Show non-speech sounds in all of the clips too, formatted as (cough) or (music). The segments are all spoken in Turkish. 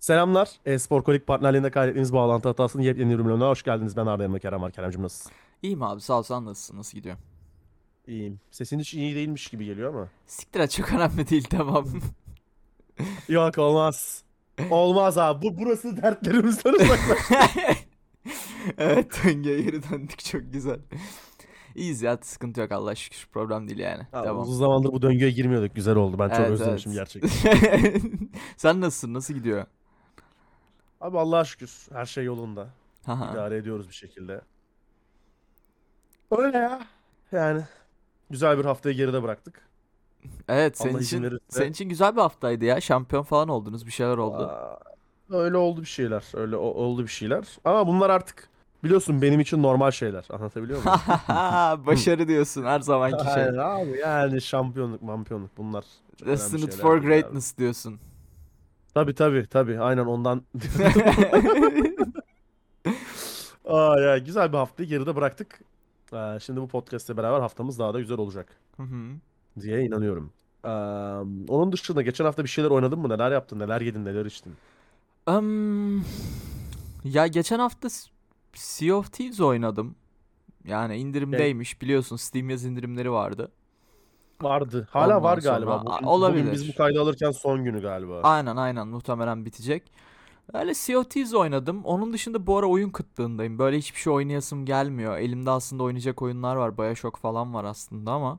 Selamlar. E-Spor Kolik partnerliğinde kaydettiğiniz bağlantı hatasının yepyeni bölümüne hoş geldiniz. Ben Arda Emre Kerem var. Kerem'cim nasılsın? İyiyim abi sağ ol sen nasılsın nasıl gidiyor? İyiyim. Sesin hiç iyi değilmiş gibi geliyor ama. Siktir et çok önemli değil (laughs) tamam. Yok olmaz. Olmaz abi. Bu, burası dertlerimizden (laughs) uzaklaş. evet döngüye geri döndük çok güzel. İyiyiz ya sıkıntı yok Allah şükür problem değil yani. Abi, Tamam. Uzun zamandır bu döngüye girmiyorduk. Güzel oldu. Ben çok Evet, özlemişim evet. gerçekten. (laughs) sen nasılsın nasıl gidiyor? Abi Allah'a şükür. Her şey yolunda. Haha. İdare ediyoruz bir şekilde. Öyle ya. Yani güzel bir haftayı geride bıraktık. evet senin Allah için verirse. senin için güzel bir haftaydı ya şampiyon falan oldunuz bir şeyler oldu. Aa, Öyle oldu bir şeyler. Öyle o- oldu bir şeyler. Ama bunlar artık biliyorsun benim için normal şeyler. Anlatabiliyor muyum? (laughs) Başarı diyorsun her zamanki şey. Hayır abi yani şampiyonluk, mampiyonluk bunlar Destined for değil abi. greatness diyorsun. Tabii tabii tabii. Aynen ondan. (laughs) (laughs) Aa ya güzel bir haftayı geride bıraktık. Ee, şimdi bu podcast'le beraber haftamız daha da güzel olacak Hı hı. diye inanıyorum. Ee, onun dışında geçen hafta bir şeyler oynadın mı? Neler yaptın? Neler yedin? Neler içtin? Am, ya geçen hafta S- Sea of Thieves oynadım. Yani indirimdeymiş biliyorsun Steam yaz indirimleri vardı. Vardı. Hala Ondan var galiba. sonra- Bugün, olabilir. bugün biz bu kaydı alırken son günü galiba. Aynen aynen muhtemelen bitecek. Öyle Sea of Thieves oynadım. Onun dışında bu ara oyun kıtlığındayım. Böyle hiçbir şey oynayasım gelmiyor. Elimde aslında oynayacak oyunlar var. Bioshock falan var aslında ama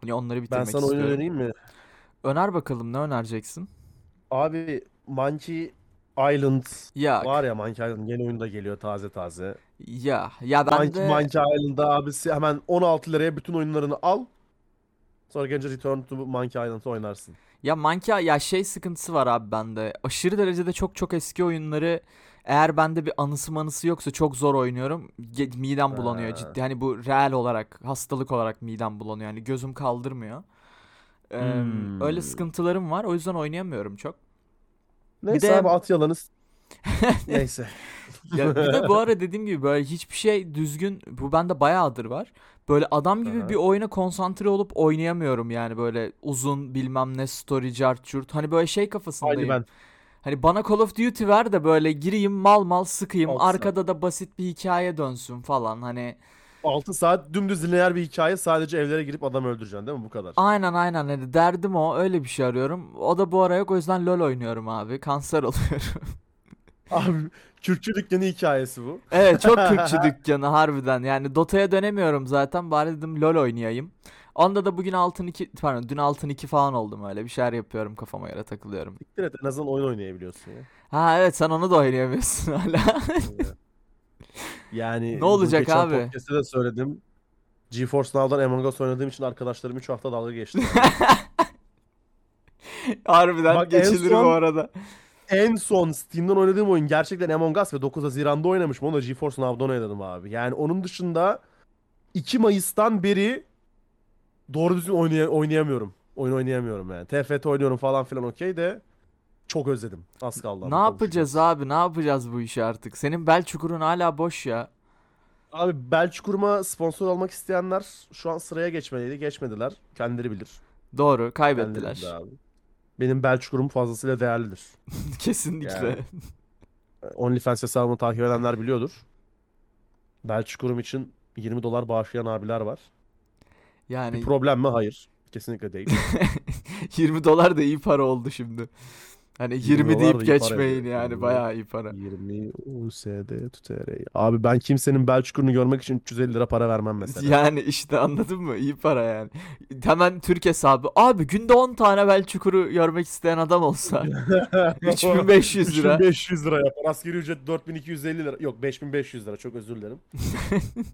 hani onları Ben bitirmek sana oyun istiyorum. önereyim mi? Öner bakalım ne önereceksin? Abi Monkey Island Ya var ya Monkey Island yeni oyunda geliyor taze taze. ya ya ben Monkey, de Monkey Island'da abisi hemen 16 liraya bütün oyunlarını al. Sonra gelince Return to Monkey Island'ı oynarsın. Ya Monkey ya şey sıkıntısı var abi bende. Aşırı derecede çok çok eski oyunları eğer bende bir anısı manısı yoksa çok zor oynuyorum. Midem bulanıyor Ha. ciddi. Hani bu real olarak, hastalık olarak midem bulanıyor. Yani gözüm kaldırmıyor. Eee, Hmm. öyle sıkıntılarım var. O yüzden oynayamıyorum çok. Neyse de- abi at yalanı. (laughs) Neyse. Ya bir de bu (laughs) ara dediğim gibi böyle hiçbir şey düzgün bu bende bayağıdır var. Böyle adam gibi Aha. bir oyuna konsantre olup oynayamıyorum yani böyle uzun bilmem ne story cart curt. Hani böyle şey kafasındayım. Aynı ben. Hani bana Call of Duty ver de böyle gireyim mal mal sıkayım. Saat. Arkada da basit bir hikaye dönsün falan. Hani 6 saat dümdüz lineer bir hikaye sadece evlere girip adam öldüreceksin değil mi bu kadar? aynen aynen hani derdim o öyle bir şey arıyorum. O da bu ara yok o yüzden LoL oynuyorum abi. Kanser (laughs) oluyorum. Abi Kürtçü dükkanı hikayesi bu. evet çok Kürtçü (laughs) dükkanı harbiden. Yani Dota'ya dönemiyorum zaten. Bari dedim LoL oynayayım. Onda da bugün altın 2 pardon dün altın 2 falan oldum öyle. Bir şeyler yapıyorum kafama göre takılıyorum. Siktir et en azından oyun oynayabiliyorsun ya. Ha evet sen onu da oynayamıyorsun (laughs) hala. Yani Ne olacak geçen abi? podcast'te de söyledim. GeForce Now'dan Among Us oynadığım için arkadaşlarım 3 hafta dalga geçti. (laughs) Harbiden Bak geçilir son- bu arada. En son Steam'den oynadığım oyun gerçekten Among Us ve 9 Haziran'da oynamışım. Onu da GeForce Now'dan oynadım abi. Yani onun dışında 2 Mayıs'tan beri doğru düzgün oynaya- oynayamıyorum. Oyun oynayamıyorum yani. TFT oynuyorum falan filan okey de çok özledim. Az kaldı. Ne yapacağız abi? Ne yapacağız bu işi artık? Senin bel çukurun hala boş ya. Abi Belçikur'uma sponsor olmak isteyenler şu an sıraya geçmeliydi. Geçmediler. Kendileri bilir. Doğru, Kendileri kaybettiler. bilir abi. Benim Belçikur'um fazlasıyla değerlidir. (laughs) Kesinlikle. Yani. OnlyFans hesabımı takip edenler biliyordur. Belçikurum için 20 dolar bağışlayan abiler var. Yani Bir problem mi? Hayır. Kesinlikle değil. (laughs) 20 dolar da iyi para oldu şimdi. Hani 20 20 dolar da deyip iyi para geçmeyin yani 20 bayağı iyi para. 20 USD TR. Abi ben kimsenin Belçikur'unu görmek için 350 lira para vermem mesela. Yani işte anladın mı? İyi para yani. Hemen Türk hesabı. Abi günde 10 tane bel çukuru görmek isteyen adam olsa (laughs) 3500 lira. 3500 lira yapar. Asgari ücret 4250 lira. Yok 5500 lira. Çok özür dilerim. (laughs)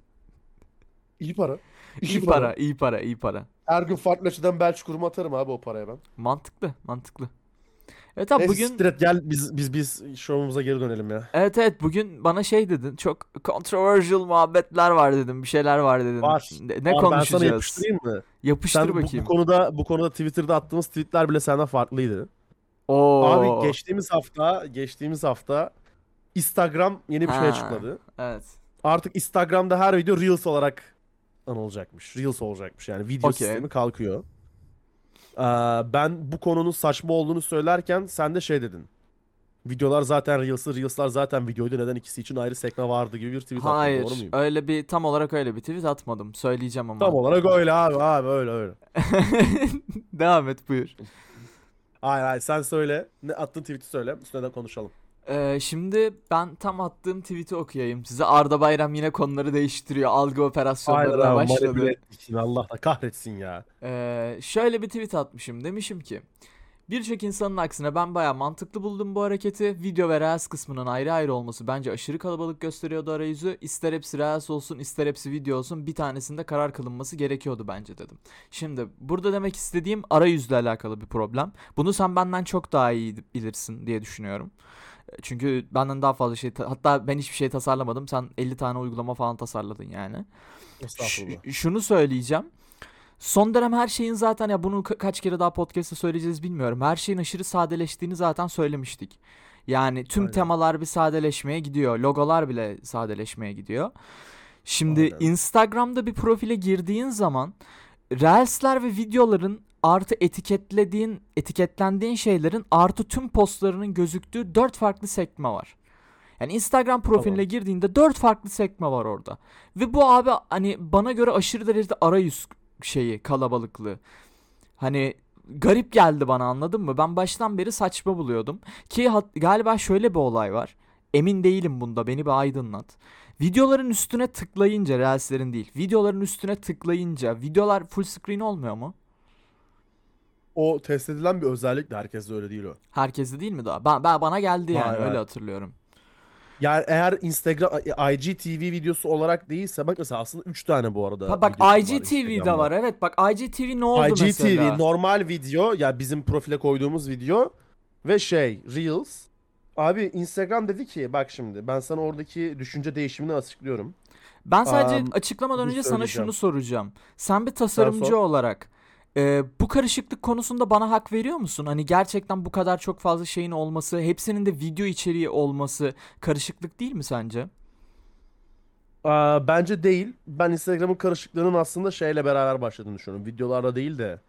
İyi para. İyi para, iyi para, iyi para. Her gün farklı açıdan Belçikur'umu atarım abi o paraya ben. Mantıklı, mantıklı. Evet abi Neyse bugün siktir et, gel biz biz biz şovumuza geri dönelim ya. Evet evet bugün bana şey dedin çok controversial muhabbetler var dedim bir şeyler var dedin. Var. Ne, ne Abi ben sana konuşacağız? yapıştırayım mı? Yapıştır Sen bu, bu bakayım. konuda bu konuda Twitter'da attığımız tweetler bile senden farklıydı. Oo. Abi geçtiğimiz hafta geçtiğimiz hafta Instagram yeni bir şey Ha. açıkladı. Evet. Artık Instagram'da her video Reels olarak anılacakmış. Reels olacakmış yani video Okey. sistemi kalkıyor. Ee, ben bu konunun saçma olduğunu söylerken sen de şey dedin. Videolar zaten Reels'ı, Reels'lar zaten videoydu. Neden ikisi için ayrı sekme vardı gibi bir tweet. Hayır, Doğru muyum? öyle bir tam olarak öyle bir tweet atmadım. Söyleyeceğim ama. Tam olarak öyle abi abi öyle öyle. (laughs) Devam et buyur. Hayır hayır sen söyle. Ne attığın tweet'i söyle. Üstüne de konuşalım. Ee, şimdi ben tam attığım tweet'i okuyayım size. Arda Bayram yine konuları değiştiriyor. Algı operasyonlarına abi, başladı. Allah da kahretsin ya. Ee, şöyle bir tweet atmışım. Demişim ki Birçok insanın aksine ben baya mantıklı buldum bu hareketi. Video ve Reels kısmının ayrı ayrı olması bence aşırı kalabalık gösteriyordu arayüzü. İster hepsi Reels olsun ister hepsi video olsun bir tanesinde karar kılınması gerekiyordu bence dedim. Şimdi burada demek istediğim arayüzle alakalı bir problem. Bunu sen benden çok daha iyi bilirsin diye düşünüyorum. Çünkü benden daha fazla şey hatta ben hiçbir şey tasarlamadım. Sen 50 tane uygulama falan tasarladın yani. Ş- şunu söyleyeceğim. Son dönem her şeyin zaten ya bunu ka- kaç kere daha podcast'ta söyleyeceğiz bilmiyorum. Her şeyin aşırı sadeleştiğini zaten söylemiştik. Yani tüm Aynen. temalar bir sadeleşmeye gidiyor. Logolar bile sadeleşmeye gidiyor. Şimdi Aynen. Instagram'da bir profile girdiğin zaman Reels'ler ve videoların artı etiketlediğin, etiketlendiğin şeylerin artı tüm postlarının gözüktüğü dört farklı sekme var. Yani Instagram profiline Tamam. girdiğinde dört farklı sekme var orada. Ve bu abi hani bana göre aşırı derecede arayüz şeyi kalabalıklığı. Hani garip geldi bana anladın mı? Ben baştan beri saçma buluyordum. Ki hat- galiba şöyle bir olay var. Emin değilim bunda beni bir aydınlat. Videoların üstüne tıklayınca Reels'lerin değil. Videoların üstüne tıklayınca videolar full screen olmuyor mu? O test edilen bir özellik de herkeste öyle değil o. Herkeste değil mi daha? Ben, ben bana geldi yani Hayır, öyle hatırlıyorum. Yani eğer Instagram IGTV videosu olarak değilse bak mesela aslında 3 tane bu arada. Ha, bak IGTV'de Instagram'da. var evet bak IGTV ne oldu IGTV mesela? normal video ya bizim profile koyduğumuz video ve şey Reels. Abi Instagram dedi ki bak şimdi ben sana oradaki düşünce değişimini açıklıyorum. Ben sadece Am, açıklamadan önce sana şunu soracağım. Sen bir tasarımcı sor. olarak e, bu karışıklık konusunda bana hak veriyor musun? Hani gerçekten bu kadar çok fazla şeyin olması, hepsinin de video içeriği olması karışıklık değil mi sence? Aa, bence değil. Ben Instagram'ın karışıklığının aslında şeyle beraber başladığını düşünüyorum. Videolarla değil de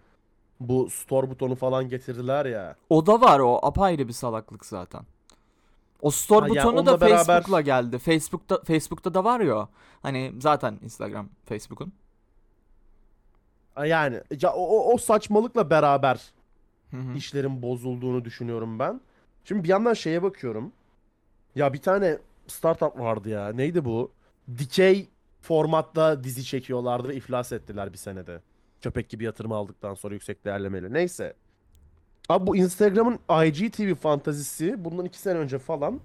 bu store butonu falan getirdiler ya. O da var o apayrı bir salaklık zaten. O store Ha, yani butonu da onunla beraber- Facebook'la geldi. Facebook'ta Facebook'ta da var ya. Hani zaten Instagram Facebook'un. Aa, Yani ya o, o- o saçmalıkla beraber Hı hı. işlerin bozulduğunu düşünüyorum ben. Şimdi bir yandan şeye bakıyorum. Ya bir tane startup vardı ya. Neydi bu? Dikey formatta dizi çekiyorlardı ve iflas ettiler bir senede. Köpek gibi yatırım aldıktan sonra yüksek değerlemeli. Neyse. Abi bu Instagram'ın IGTV fantazisi bundan iki sene önce falan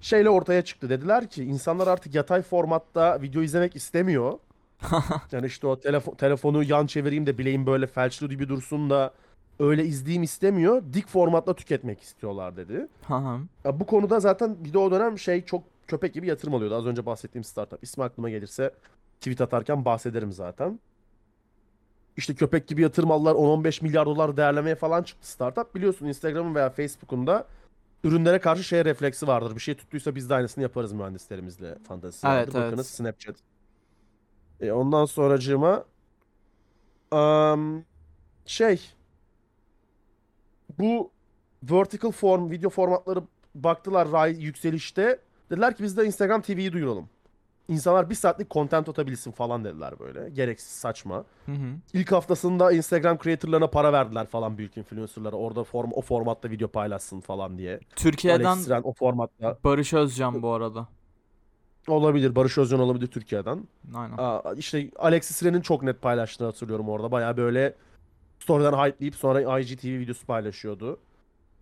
şeyle ortaya çıktı. Dediler ki insanlar artık yatay formatta video izlemek istemiyor. (laughs) Yani işte o telefon, telefonu yan çevireyim de bileğim böyle felçli gibi dursun da öyle izleyeyim istemiyor. Dik formatla tüketmek istiyorlar dedi. Ya bu konuda zaten bir de o dönem şey çok köpek gibi yatırım alıyordu. Az önce bahsettiğim startup. İsmi aklıma gelirse tweet atarken bahsederim zaten. İşte köpek gibi yatırım aldılar. 10-15 milyar dolar değerlemeye falan çıktı startup. Biliyorsun Instagram'ın veya Facebook'un da ürünlere karşı şey refleksi vardır. Bir şey tuttuysa biz de aynısını yaparız mühendislerimizle fantezisi Evet, vardır. evet. Bakınız Snapchat. E, ondan sonracığıma am, şey bu vertical form video formatları baktılar ray yükselişte. Dediler ki biz de Instagram TV'yi duyuralım. İnsanlar bir saatlik content atabilsin falan dediler böyle. Gereksiz saçma. Hı hı. İlk haftasında Instagram creator'larına para verdiler falan büyük influencer'lara. Orada form o formatta video paylaşsın falan diye. Türkiye'den Alex Siren o formatta Barış Özcan bu arada. Olabilir. Barış Özcan olabilir Türkiye'den. Aynen. Aa, işte Alexis Siren'in çok net paylaştığını hatırlıyorum orada. Baya böyle story'den hype'layıp sonra IGTV videosu paylaşıyordu.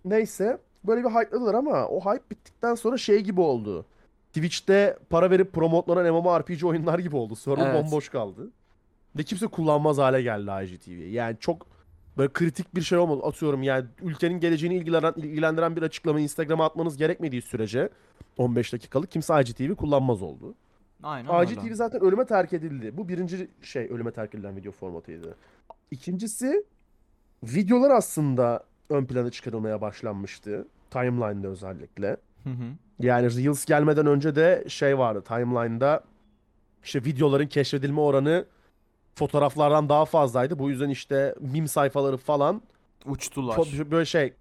Neyse böyle bir hype'ladılar ama o hype bittikten sonra şey gibi oldu. Twitch'te para verip promotlanan MMORPG oyunlar gibi oldu. Server Evet. bomboş kaldı. Ve kimse kullanmaz hale geldi IGTV'yi. Yani çok böyle kritik bir şey olmadı. Atıyorum yani ülkenin geleceğini ilgilendiren, ilgilendiren bir açıklamayı Instagram'a atmanız gerekmediği sürece 15 dakikalık kimse IGTV kullanmaz oldu. Aynen IGTV öyle. zaten ölüme terk edildi. Bu birinci şey ölüme terk edilen video formatıydı. İkincisi videolar aslında ön plana çıkarılmaya başlanmıştı. Timeline'da özellikle. Hı hı. Yani Reels gelmeden önce de şey vardı timeline'da işte videoların keşfedilme oranı fotoğraflardan daha fazlaydı. Bu yüzden işte meme sayfaları falan Uçtular. fo- böyle şey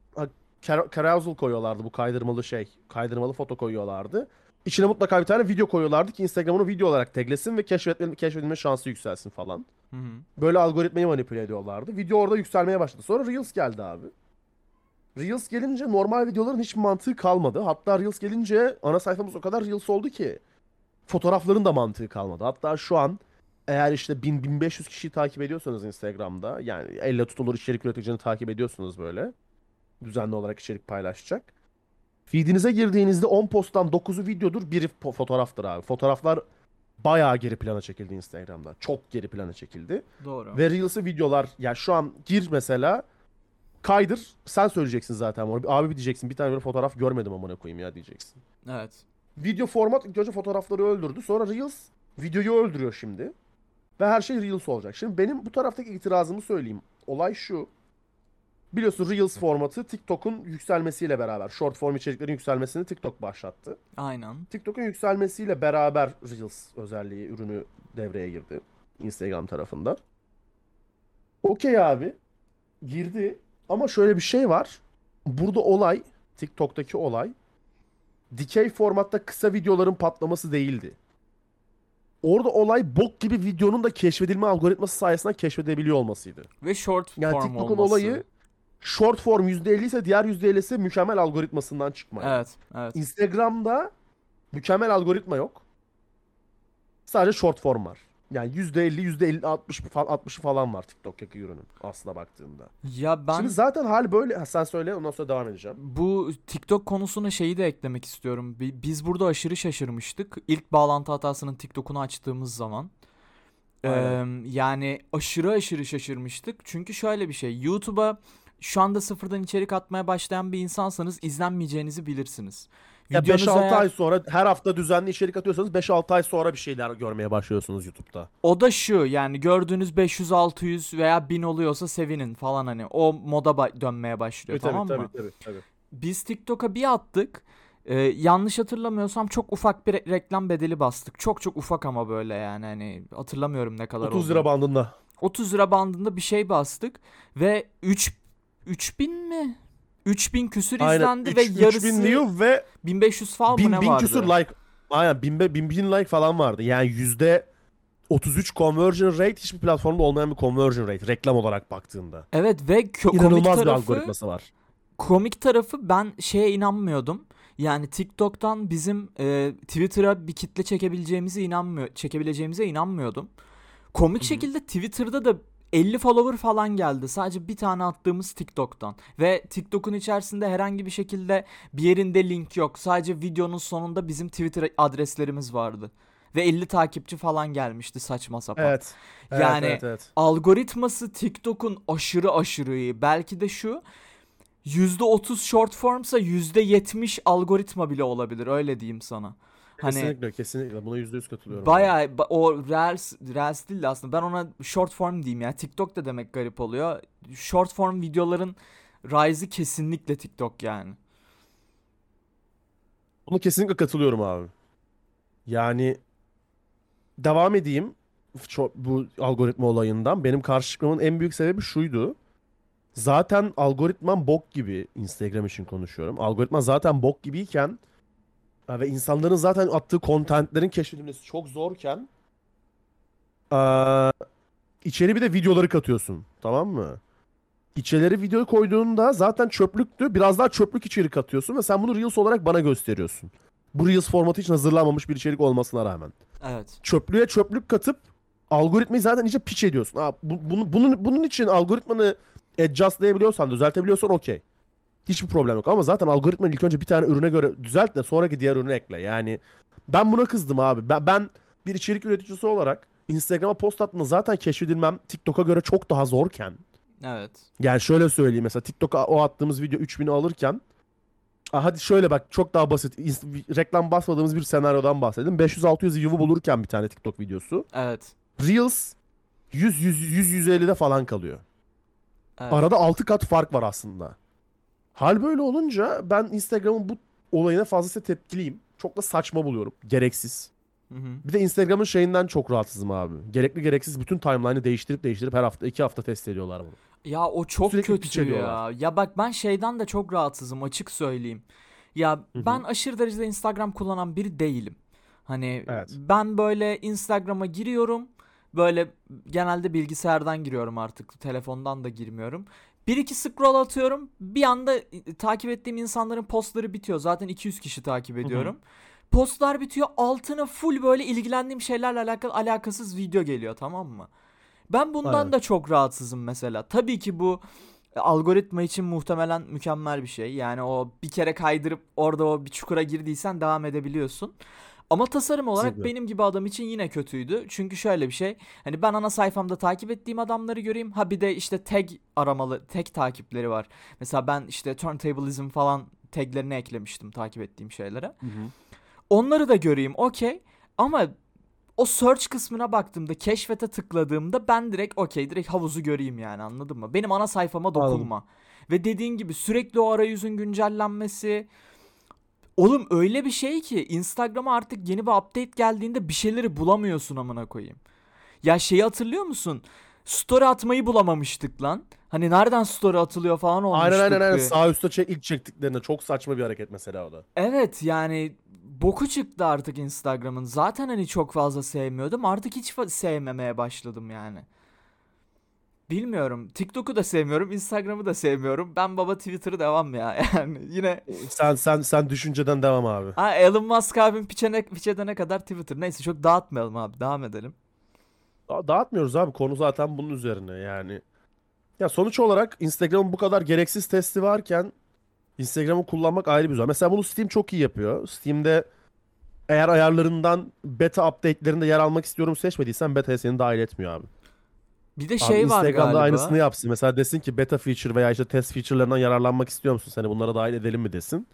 carousel koyuyorlardı bu kaydırmalı şey. Kaydırmalı foto koyuyorlardı. İçine mutlaka bir tane video koyuyorlardı ki Instagram onu video olarak taglesin ve keşfetme, keşfedilme şansı yükselsin falan. Hı hı. Böyle algoritmayı manipüle ediyorlardı. Video orada yükselmeye başladı. Sonra Reels geldi abi. Reels gelince normal videoların hiç mantığı kalmadı. Hatta Reels gelince ana sayfamız o kadar Reels oldu ki fotoğrafların da mantığı kalmadı. Hatta şu an eğer işte 1000-1500 kişiyi takip ediyorsanız Instagram'da yani elle tutulur içerik üreticini takip ediyorsunuz böyle. Düzenli olarak içerik paylaşacak. Feed'inize girdiğinizde 10 posttan 9'u videodur, biri fo- fotoğraftır abi. Fotoğraflar bayağı geri plana çekildi Instagram'da. Çok geri plana çekildi. Doğru. Ve Reels'ı videolar ya şu an gir mesela kaydır sen söyleyeceksin zaten. Abi abi diyeceksin bir tane böyle fotoğraf görmedim amına koyayım ya diyeceksin. Evet. Video format ilk önce fotoğrafları öldürdü. Sonra Reels videoyu öldürüyor şimdi. Ve her şey Reels olacak. Şimdi benim bu taraftaki itirazımı söyleyeyim. Olay şu. Biliyorsun Reels formatı TikTok'un yükselmesiyle beraber, short form içeriklerin yükselmesini TikTok başlattı. Aynen. TikTok'un yükselmesiyle beraber Reels özelliği ürünü devreye girdi Instagram tarafında. Okey abi. Girdi. Ama şöyle bir şey var. Burada olay, TikTok'taki olay dikey formatta kısa videoların patlaması değildi. Orada olay bok gibi videonun da keşfedilme algoritması sayesinde keşfedebiliyor olmasıydı. Ve short Yani form TikTok'un olması. olayı short form %50 ise diğer %50'si mükemmel algoritmasından çıkma. Evet, evet. Instagram'da mükemmel algoritma yok. Sadece short form var. Yani %50, %50, 60 falan 60'ı falan var TikTok'taki ürünün aslına baktığında. Ya ben Şimdi zaten hal böyle. Ha, sen söyle ondan sonra devam edeceğim. bu TikTok konusuna şeyi de eklemek istiyorum. Bi- Biz burada aşırı şaşırmıştık. İlk bağlantı hatasının TikTok'unu açtığımız zaman. Aynen. Eee, yani aşırı aşırı şaşırmıştık. Çünkü şöyle bir şey. YouTube'a şu anda sıfırdan içerik atmaya başlayan bir insansanız izlenmeyeceğinizi bilirsiniz. Ya Videonuz 5-6 eğer- ay sonra her hafta düzenli içerik atıyorsanız 5-6 ay sonra bir şeyler görmeye başlıyorsunuz YouTube'da. O da şu yani gördüğünüz 500 600 veya 1000 oluyorsa sevinin falan hani o moda dönmeye başlıyor Tabii, tamam tabii, mı? tabii, tabii. Biz TikTok'a bir attık. Ee, yanlış hatırlamıyorsam çok ufak bir re- reklam bedeli bastık. Çok çok ufak ama böyle yani hani hatırlamıyorum ne kadar 30 olduğunu. lira bandında. 30 lira bandında bir şey bastık ve 3 3000 mi? 3000 küsür Aynen. izlendi Üç- ve 3000 yarısı view ve 1500 falan mı 1000, ne 1000 vardı? küsur like. Aynen 1000, be- 1000, 1000 like falan vardı. Yani yüzde 33 conversion rate hiçbir platformda olmayan bir conversion rate reklam olarak baktığında. Evet ve kö- komik İnanılmaz bir tarafı algoritması var. komik tarafı ben şeye inanmıyordum. Yani TikTok'tan bizim e, Twitter'a bir kitle çekebileceğimize inanmıyor çekebileceğimize inanmıyordum. Komik Hı hı. şekilde Twitter'da da 50 follower falan geldi. Sadece bir tane attığımız TikTok'tan. Ve TikTok'un içerisinde herhangi bir şekilde bir yerinde link yok. Sadece videonun sonunda bizim Twitter adreslerimiz vardı. Ve 50 takipçi falan gelmişti saçma sapan. Evet. Evet, Yani- evet, evet. Algoritması TikTok'un aşırı aşırı iyi. Belki de şu %30 short formsa %70 algoritma bile olabilir öyle diyeyim sana. Hani Kesinlikle kesinlikle buna yüzde yüz katılıyorum. bayağı ba- o Reels, Reels değil de aslında ben ona short form diyeyim ya. TikTok da demek garip oluyor. Short form videoların rise'ı kesinlikle TikTok yani. Buna kesinlikle katılıyorum abi. Yani devam edeyim bu algoritma olayından. Benim karşı çıkmamın en büyük sebebi şuydu. Zaten algoritman bok gibi Instagram için konuşuyorum. Algoritma zaten bok gibiyken ve insanların zaten attığı kontentlerin keşfedilmesi çok zorken eee, içeri bir de videoları katıyorsun. Tamam mı? İçeleri video koyduğunda zaten çöplüktü. Biraz daha çöplük içerik atıyorsun ve sen bunu Reels olarak bana gösteriyorsun. Bu Reels formatı için hazırlanmamış bir içerik olmasına rağmen. Evet. Çöplüğe çöplük katıp algoritmayı zaten iyice piç ediyorsun. Ha, bu, bunu, bunun, bunun için algoritmanı adjustlayabiliyorsan, düzeltebiliyorsan okey. Hiçbir problem yok ama zaten algoritmanı ilk önce bir tane ürüne göre düzelt de sonraki diğer ürüne ekle. Yani ben buna kızdım abi. Ben, ben bir içerik üreticisi olarak Instagram'a post atma zaten keşfedilmem TikTok'a göre çok daha zorken Evet. yani şöyle söyleyeyim mesela TikTok'a o attığımız video 3000'i alırken Aa, hadi şöyle bak çok daha basit İns- reklam basmadığımız bir senaryodan bahsedelim. 500-600 view'u bulurken bir tane TikTok videosu. Evet. Reels 100 100 100 150'de falan kalıyor. Evet. Arada 6 kat fark var aslında. Hal böyle olunca ben Instagram'ın bu olayına fazlasıyla tepkiliyim. Çok da saçma buluyorum. Gereksiz. Hı hı. Bir de Instagram'ın şeyinden çok rahatsızım abi. Gerekli gereksiz bütün timeline'ı değiştirip değiştirip her hafta iki hafta test ediyorlar bunu. Ya o çok Sürekli kötü ya. Ya bak ben şeyden de çok rahatsızım açık söyleyeyim. Ya hı. ben aşırı derecede Instagram kullanan biri değilim. Hani Evet. ben böyle Instagram'a giriyorum. Böyle genelde bilgisayardan giriyorum artık. Telefondan da girmiyorum. Bir iki scroll atıyorum. Bir anda e, takip ettiğim insanların postları bitiyor. Zaten 200 kişi takip ediyorum. Postlar bitiyor. Altına full böyle ilgilendiğim şeylerle alakalı alakasız video geliyor tamam mı? Ben bundan Aynen. da çok rahatsızım mesela. Tabii ki bu e, algoritma için muhtemelen mükemmel bir şey. Yani o bir kere kaydırıp orada o bir çukura girdiysen devam edebiliyorsun. Ama tasarım olarak Kesinlikle. benim gibi adam için yine kötüydü. Çünkü şöyle bir şey. Hani ben ana sayfamda takip ettiğim adamları göreyim. Ha bir de işte tag aramalı, tag takipleri var. Mesela ben işte turntablism falan taglerini eklemiştim takip ettiğim şeylere. Hı hı. Onları da göreyim okey. Ama o search kısmına baktığımda keşfete tıkladığımda ben direkt okey direkt havuzu göreyim yani anladın mı? Benim ana sayfama Anladım. dokunma. Ve dediğin gibi sürekli o arayüzün güncellenmesi. Oğlum öyle bir şey ki Instagram'a artık yeni bir update geldiğinde bir şeyleri bulamıyorsun amına koyayım. Ya şeyi hatırlıyor musun? Story atmayı bulamamıştık lan. Hani nereden story atılıyor falan olmuştuk. Aynen aynen aynen. Sağ üstte çek, ilk çektiklerinde çok saçma bir hareket mesela o da. Evet yani boku çıktı artık Instagram'ın. Zaten hani çok fazla sevmiyordum. Artık hiç sevmemeye başladım yani. Bilmiyorum. TikTok'u da sevmiyorum. Instagram'ı da sevmiyorum. Ben baba Twitter'ı devam ya. (laughs) Yani yine Sen sen sen düşünceden devam abi. ha, Elon Musk abim piçene, piç edene kadar Twitter. Neyse çok dağıtmayalım abi. Devam edelim. Da- Dağıtmıyoruz abi. Konu zaten bunun üzerine yani. Ya sonuç olarak Instagram'ın bu kadar gereksiz testi varken Instagram'ı kullanmak ayrı bir zor. Mesela bunu Steam çok iyi yapıyor. Steam'de eğer ayarlarından beta update'lerinde yer almak istiyorum seçmediysen beta'ya seni dahil etmiyor abi. Bir de Abi şey var Instagram'da galiba. aynısını yapsın. Mesela desin ki beta feature veya işte test feature'larından yararlanmak istiyor musun? Seni bunlara dahil edelim mi desin.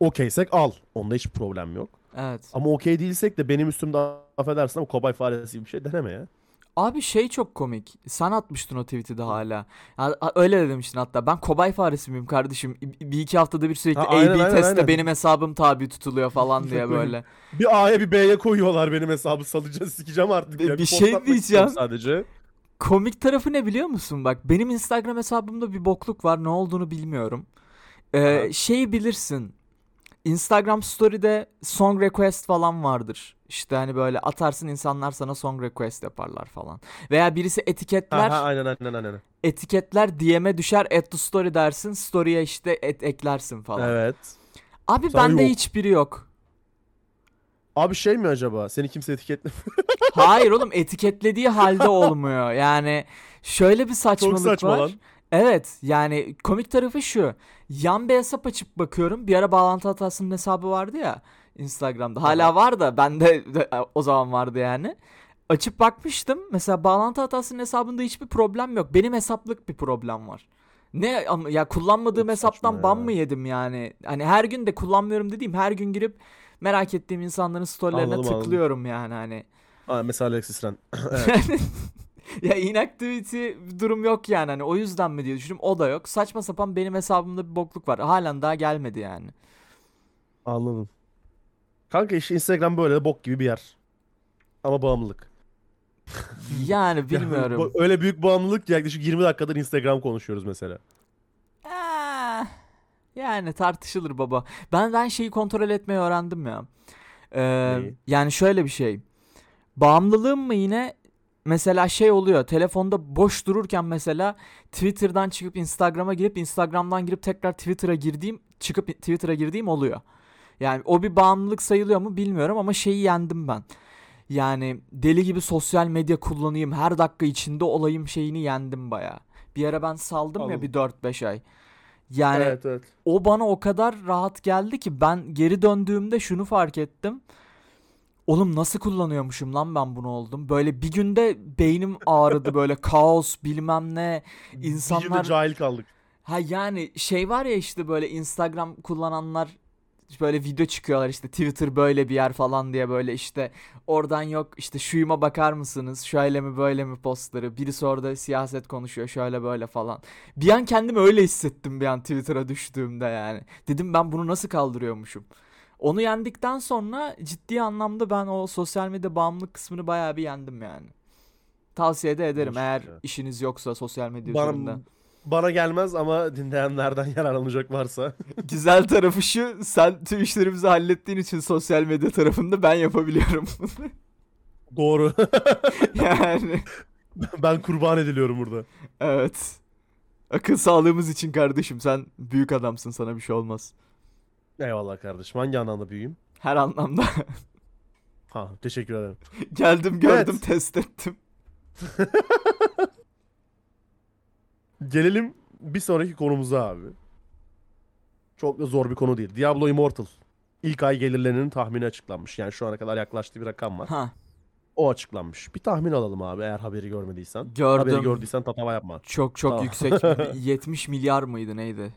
Okeysek al. Onda hiç problem yok. Evet. Ama okey değilsek de benim üstümde affedersin ama kobay faresi gibi bir şey deneme ya. Abi şey çok komik. Sen atmıştın o tweet'i de hala. Öyle de demiştin hatta. Ben kobay faresi miyim kardeşim? Bir bir iki haftada bir sürekli Ha, aynen, A-B aynen, testte aynen. benim hesabım tabi tutuluyor falan diye (laughs) böyle. Bir A'ya bir B'ye koyuyorlar benim hesabı salacağız sikeceğim artık Bir- ya. bir post şey diyeceğim. Sadece. Komik tarafı ne biliyor musun? Bak benim Instagram hesabımda bir bokluk var. Ne olduğunu bilmiyorum. Ee, Aha. şeyi bilirsin. Instagram story'de song request falan vardır. İşte hani böyle atarsın insanlar sana song request yaparlar falan. Veya birisi etiketler Ha, ha, aynen aynen aynen. etiketler DM'e düşer add to story dersin. Story'e işte et, eklersin falan. Evet. Abi Sana bende yok. hiçbiri yok. Abi şey mi acaba? Seni kimse etiketle. (laughs) Hayır oğlum etiketlediği halde olmuyor. Yani şöyle bir Çok saçmalık saçma var. lan. Evet yani komik tarafı şu. Yan bir hesap açıp bakıyorum. Bir ara bağlantı hatasının hesabı vardı ya Instagram'da. Hala var da bende de (laughs) o zaman vardı yani. Açıp bakmıştım. Mesela bağlantı hatasının hesabında hiçbir problem yok. Benim hesaplık bir problem var. Ne ya kullanmadığım Çok hesaptan ban mı yedim yani? Hani her gün de kullanmıyorum dediğim her gün girip merak ettiğim insanların storylerine Anladım, anladım. tıklıyorum yani hani. Ha, mesela Alexis Ren. (laughs) (laughs) ya inactivity durum yok yani hani o yüzden mi diye düşündüm o da yok. Saçma sapan benim hesabımda bir bokluk var. Halen daha gelmedi yani. Anladım. Kanka işte Instagram böyle bok gibi bir yer. Ama bağımlılık. Yani (laughs) Yani bilmiyorum. bu- öyle büyük bağımlılık ki yaklaşık 20 dakikadır Instagram konuşuyoruz mesela. Yani tartışılır baba. Ben ben şeyi kontrol etmeyi öğrendim ya. Ee, Neyi? yani şöyle bir şey. Bağımlılığım mı yine mesela şey oluyor. Telefonda boş dururken mesela Twitter'dan çıkıp Instagram'a girip Instagram'dan girip tekrar Twitter'a girdiğim çıkıp Twitter'a girdiğim oluyor. Yani o bir bağımlılık sayılıyor mu bilmiyorum ama şeyi yendim ben. Yani deli gibi sosyal medya kullanayım, her dakika içinde olayım şeyini yendim baya. Bir ara ben saldım ya Anladım. bir 4-5 ay. Yani evet evet. o bana o kadar rahat geldi ki ben geri döndüğümde şunu fark ettim. Oğlum nasıl kullanıyormuşum lan ben bunu oldum. Böyle bir günde beynim ağrıdı böyle (laughs) kaos bilmem ne. Bir yılda İnsanlar cahil kaldık. ha yani şey var ya işte böyle Instagram kullananlar böyle video çıkıyorlar işte Twitter böyle bir yer falan diye böyle işte oradan yok işte şuyuma bakar mısınız şöyle mi böyle mi postları birisi orada siyaset konuşuyor şöyle böyle falan. Bir an kendimi öyle hissettim bir an Twitter'a düştüğümde yani. Dedim ben bunu nasıl kaldırıyormuşum. Onu yendikten sonra ciddi anlamda ben o sosyal medya bağımlılık kısmını bayağı bir yendim yani. Tavsiye de ederim İyiymiş eğer ya. işiniz yoksa sosyal medya Bana, üzerinde. Bana gelmez ama dinleyenlerden (laughs) yararlanacak varsa. (laughs) Güzel tarafı şu sen tüm işlerimizi hallettiğin için sosyal medya tarafında ben yapabiliyorum. (laughs) Doğru. yani ben kurban ediliyorum burada. evet. Akıl sağlığımız için kardeşim sen büyük adamsın sana bir şey olmaz. Eyvallah kardeşim. Hangi anlamda büyüyeyim? Her anlamda. Ha teşekkür ederim. Geldim gördüm Evet. test ettim. Gelelim bir sonraki konumuza abi. Çok da zor bir konu değil. Diablo Immortal. İlk ay gelirlerinin tahmini açıklanmış. Yani şu ana kadar yaklaştığı bir rakam var. Ha O açıklanmış. Bir tahmin alalım abi eğer haberi görmediysen. gördüm. Haberi gördüysen tatava yapma. Çok çok Tamam. yüksek. (laughs) 70 milyar mıydı neydi?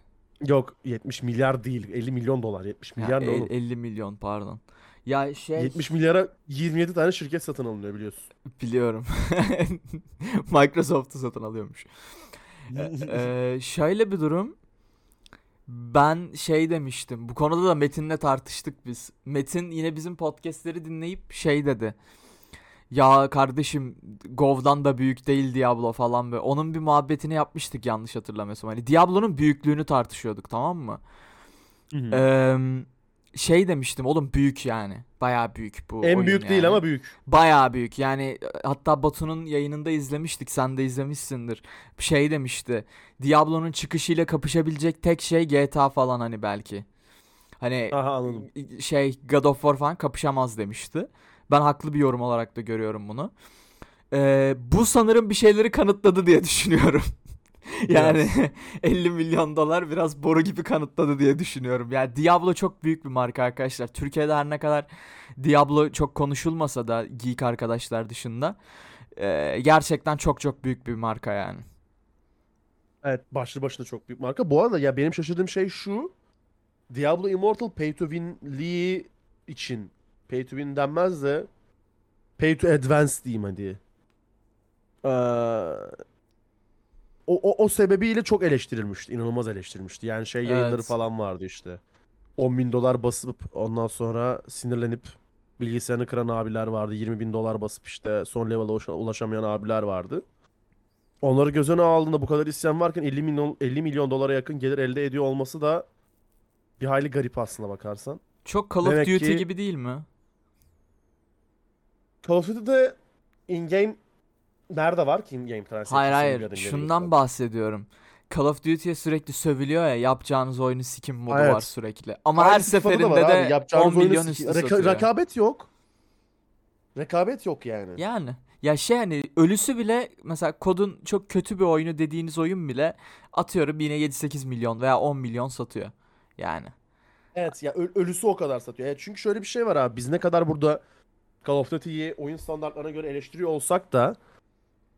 Yok 70 milyar değil. 50 milyon dolar. 70 Ha, milyar ne el- oğlum? 50 milyon pardon. Ya şey 70 milyara 27 tane şirket satın alınıyor biliyorsun. biliyorum. (laughs) Microsoft'u satın alıyormuş. Ee, (laughs) şöyle bir durum. Ben şey demiştim. Bu konuda da Metin'le tartıştık biz. Metin yine bizim podcastleri dinleyip şey dedi. Ya kardeşim Gov'dan da büyük değil Diablo falan böyle. Onun bir muhabbetini yapmıştık yanlış hatırlamıyorsam. Hani Diablo'nun büyüklüğünü tartışıyorduk tamam mı? Ee, şey demiştim oğlum büyük yani. Bayağı büyük bu en oyun büyük değil yani. ama büyük. Bayağı büyük yani e, hatta Batu'nun yayınında izlemiştik sen de izlemişsindir. Şey demişti Diablo'nun çıkışıyla kapışabilecek tek şey GTA falan hani belki. Hani Aha anladım. şey God of War falan kapışamaz demişti. Ben haklı bir yorum olarak da görüyorum bunu. Ee, bu sanırım bir şeyleri kanıtladı diye düşünüyorum. (laughs) yani 50 (laughs) milyon dolar biraz boru gibi kanıtladı diye düşünüyorum. Yani Diablo çok büyük bir marka arkadaşlar. Türkiye'de her ne kadar Diablo çok konuşulmasa da geek arkadaşlar dışında e, gerçekten çok çok büyük bir marka yani. Evet başlı başına çok büyük marka. Bu arada ya benim şaşırdığım şey şu. Diablo Immortal Pay to Win'liği için Pay to Win denmez de Pay to Advance diyeyim hadi. Ee, o, o, o sebebiyle çok eleştirilmişti. inanılmaz eleştirilmişti. Yani şey yayınları Evet. falan vardı işte. 10 bin dolar basıp ondan sonra sinirlenip bilgisayarını kıran abiler vardı. 20 bin dolar basıp işte son level'a ulaşa- ulaşamayan abiler vardı. Onları göz önüne aldığında bu kadar isyan varken 50 milyon 50 milyon dolara yakın gelir elde ediyor olması da bir hayli garip aslına bakarsan. Çok Call of Demek Duty ki- gibi değil mi? Call of Duty'de in-game nerede var ki in-game transactions? Hayır hayır şundan geliyorsa? bahsediyorum. Call of Duty'ye sürekli sövülüyor ya yapacağınız oyunu sikim modu Evet. var sürekli. Ama Aynı her seferinde var de abi. Yapacağınız 10 oyunu milyon üstü Reka- satıyor. Rekabet yok. Rekabet yok yani. Yani ya şey hani ölüsü bile mesela kodun çok kötü bir oyunu dediğiniz oyun bile atıyorum yine 7-8 milyon veya 10 milyon satıyor. Yani. Evet ya ölüsü o kadar satıyor. Evet, çünkü şöyle bir şey var abi. Biz ne kadar burada Call of Duty'yi oyun standartlarına göre eleştiriyor olsak da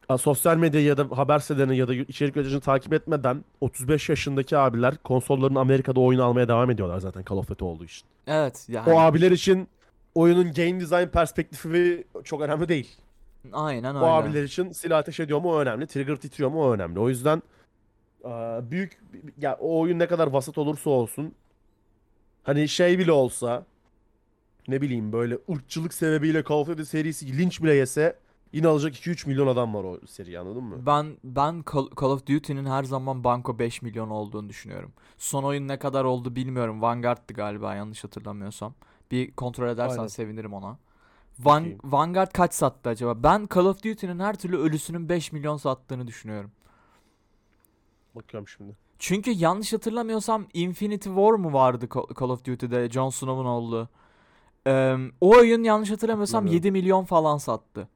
a, sosyal medyayı ya da haber sitelerini ya da içerik üreticini takip etmeden 35 yaşındaki abiler konsollarını Amerika'da oyun almaya devam ediyorlar zaten Call of Duty olduğu için. Evet yani. O abiler için oyunun game design perspektifi çok önemli değil. Aynen O öyle. abiler için silah ateş ediyor mu o önemli. Trigger titriyor mu o önemli. O yüzden e, büyük ya o oyun ne kadar vasat olursa olsun hani şey bile olsa ne bileyim böyle ırkçılık sebebiyle Call of Duty serisi linç bile yese yine alacak 2-3 milyon adam var o seri anladın mı? Ben ben Call, Call of Duty'nin her zaman banko 5 milyon olduğunu düşünüyorum. Son oyun ne kadar oldu bilmiyorum. Vanguard'tı galiba yanlış hatırlamıyorsam. Bir kontrol edersen Aynen. sevinirim ona. Van, Bakayım. Vanguard kaç sattı acaba? Ben Call of Duty'nin her türlü ölüsünün 5 milyon sattığını düşünüyorum. Bakıyorum şimdi. Çünkü yanlış hatırlamıyorsam Infinity War mu vardı Ca- Call of Duty'de Jon Snow'un olduğu? Eee, o oyun yanlış hatırlamıyorsam Bilmiyorum. 7 milyon falan sattı.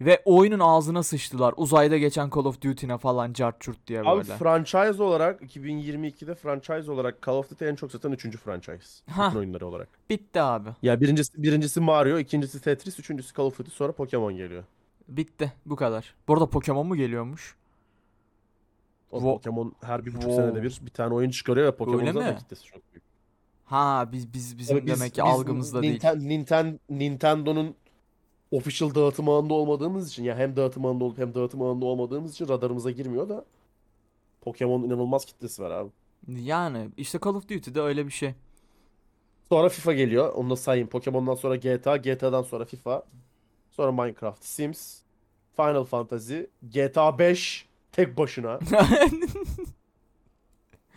Ve oyunun ağzına sıçtılar. Uzayda geçen Call of Duty'ne falan cart çurt diye Abi böyle. franchise olarak 2022'de franchise olarak Call of Duty en çok satan 3. franchise. Bütün oyunları olarak. Bitti abi. Ya birincisi birincisi Mario, ikincisi Tetris, üçüncüsü Call of Duty, sonra Pokemon geliyor. Bitti. Bu kadar. Bu arada Pokemon mu geliyormuş? O Wo- Pokemon her bir buçuk Wow. senede bir bir tane oyun çıkarıyor ve Pokemon'un Öyle zaten mi? kitlesi çok büyük. Ha biz biz bizim Tabii biz- demek ki biz algımızda değil. Ninten- Ninten- Nintendo'nun official dağıtım ağında olmadığımız için ya hem dağıtım ağında olup hem dağıtım ağında olmadığımız için radarımıza girmiyor da Pokemon inanılmaz kitlesi var abi. Yani işte Call of Duty'de öyle bir şey. Sonra FIFA geliyor. Onu da sayayım. Pokemon'dan sonra GTA, GTA'dan sonra FIFA. Sonra Minecraft, Sims, Final Fantasy, GTA 5 tek başına. (laughs)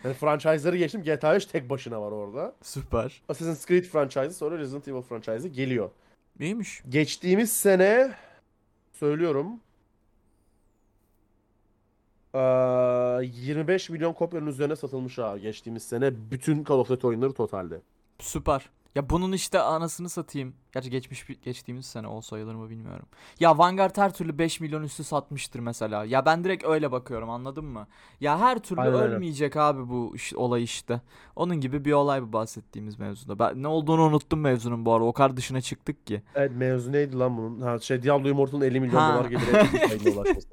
Yani franchise'ları geçtim. GTA 5 tek başına var orada. Süper. Assassin's Creed franchise'ı sonra Resident Evil franchise'ı geliyor. İyiymiş. Geçtiğimiz sene söylüyorum. Ee, 25 milyon kopyanın üzerine satılmış abi geçtiğimiz sene bütün Call of Duty oyunları totalde. Süper. Ya bunun işte anasını satayım. Gerçi geçmiş geçtiğimiz sene o sayılır mı bilmiyorum. Ya Vanguard her türlü 5 milyon üstü satmıştır mesela. Ya ben direkt öyle bakıyorum anladın mı? Ya her türlü Aynen ölmeyecek abi bu iş- olay işte. Onun gibi bir olay bu bahsettiğimiz mevzuda. Ben ne olduğunu unuttum mevzunun bu arada. O kadar dışına çıktık ki. Evet mevzu neydi lan bunun? Ha, şey Diablo Immortal'ın 50 milyon Ha. dolar geliri (laughs) ulaşması.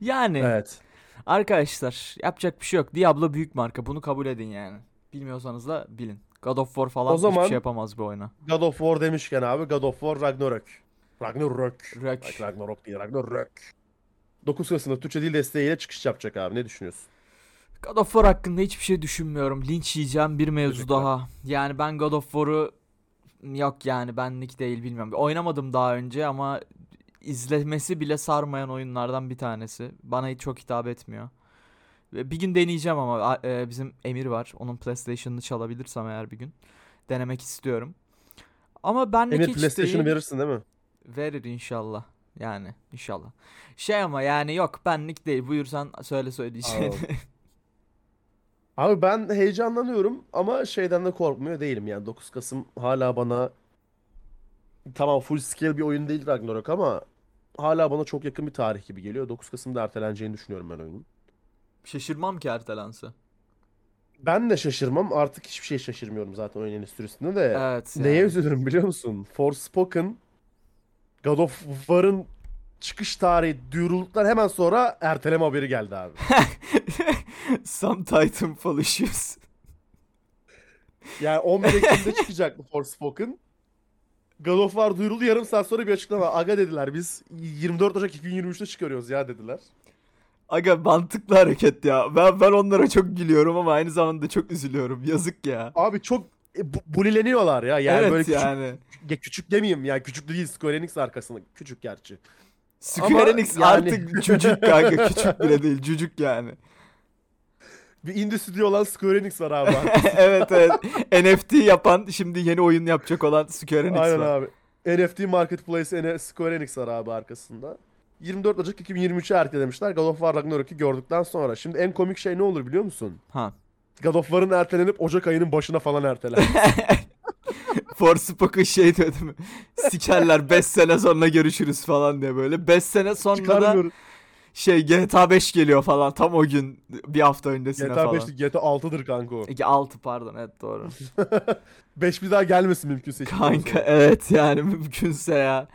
Yani Evet. arkadaşlar yapacak bir şey yok. Diablo büyük marka. Bunu kabul edin yani. Bilmiyorsanız da bilin. God of War falan O zaman- hiçbir şey yapamaz bu oyuna. God of War demişken abi God of War Ragnarök. Ragnarök. Rök. Bak Ragnarok değil Ragnarök. 9 Kasım'da Türkçe dil desteğiyle çıkış yapacak abi. Ne düşünüyorsun? God of War hakkında hiçbir şey düşünmüyorum. Linç yiyeceğim bir mevzu Teşekkürler. daha. Yani ben God of War'u yok yani benlik değil bilmiyorum. Oynamadım daha önce ama izlemesi bile sarmayan oyunlardan bir tanesi. Bana hiç çok hitap etmiyor. Bir gün deneyeceğim ama e, bizim Emir var. Onun PlayStation'ını çalabilirsem eğer bir gün denemek istiyorum. Ama benlik Emir hiç PlayStation'ı değil. verirsin değil mi? Verir inşallah. Yani inşallah. Şey ama yani yok benlik değil. Buyursan söyle söyleyeceğini. Abi (laughs) ben heyecanlanıyorum ama şeyden de korkmuyor değilim yani 9 Kasım hala bana tamam full scale bir oyun değil Ragnarok ama hala bana çok yakın bir tarih gibi geliyor. 9 Kasım'da erteleneceğini düşünüyorum ben oyunun. Şaşırmam ki ertelense. Ben de şaşırmam artık hiçbir şey şaşırmıyorum zaten oyun endüstrisinde de. Evet. Neye yani. üzülürüm biliyor musun? Forspoken God of War'ın çıkış tarihi duyurulduktan hemen sonra erteleme haberi geldi abi. (laughs) Some Titanfall issues. Yani 11 Ekim'de çıkacaktı Forspoken. God of War duyuruldu yarım saat sonra bir açıklama. Aga dediler biz 24 Ocak 2023'te çıkarıyoruz ya dediler. Aga mantıklı hareket ya. Ben ben onlara çok gülüyorum ama aynı zamanda çok üzülüyorum. Yazık ya. Abi çok e, bu- bulileniyorlar ya. Yani evet böyle küçük, yani. ya küçük demeyeyim ya. Küçük değil Square Enix arkasında. Küçük gerçi. Square Ama Enix yani- artık çocuk kanka. Küçük bile değil. Cücük yani. (laughs) Bir indie stüdyo olan Square Enix var abi. (laughs) evet evet. NFT yapan şimdi yeni oyun yapacak olan Square Enix Aynen var. abi. NFT Marketplace Square Enix var abi arkasında. 24 Ocak 2023'e ertelemişler God of War Ragnarok'u gördükten sonra. Şimdi en komik şey ne olur biliyor musun? Ha. God of War'ın ertelenip Ocak ayının başına falan erteler. (laughs) Forspoken şey diyor değil mi? Sikerler 5 sene sonra görüşürüz falan diye böyle. 5 sene sonra da şey GTA 5 geliyor falan tam o gün bir hafta öncesine GTA falan. 5 değil, GTA 6'dır kanka o. Ege 6 pardon evet doğru. (laughs) 5 bir daha gelmesin mümkünse. Kanka evet yani mümkünse ya.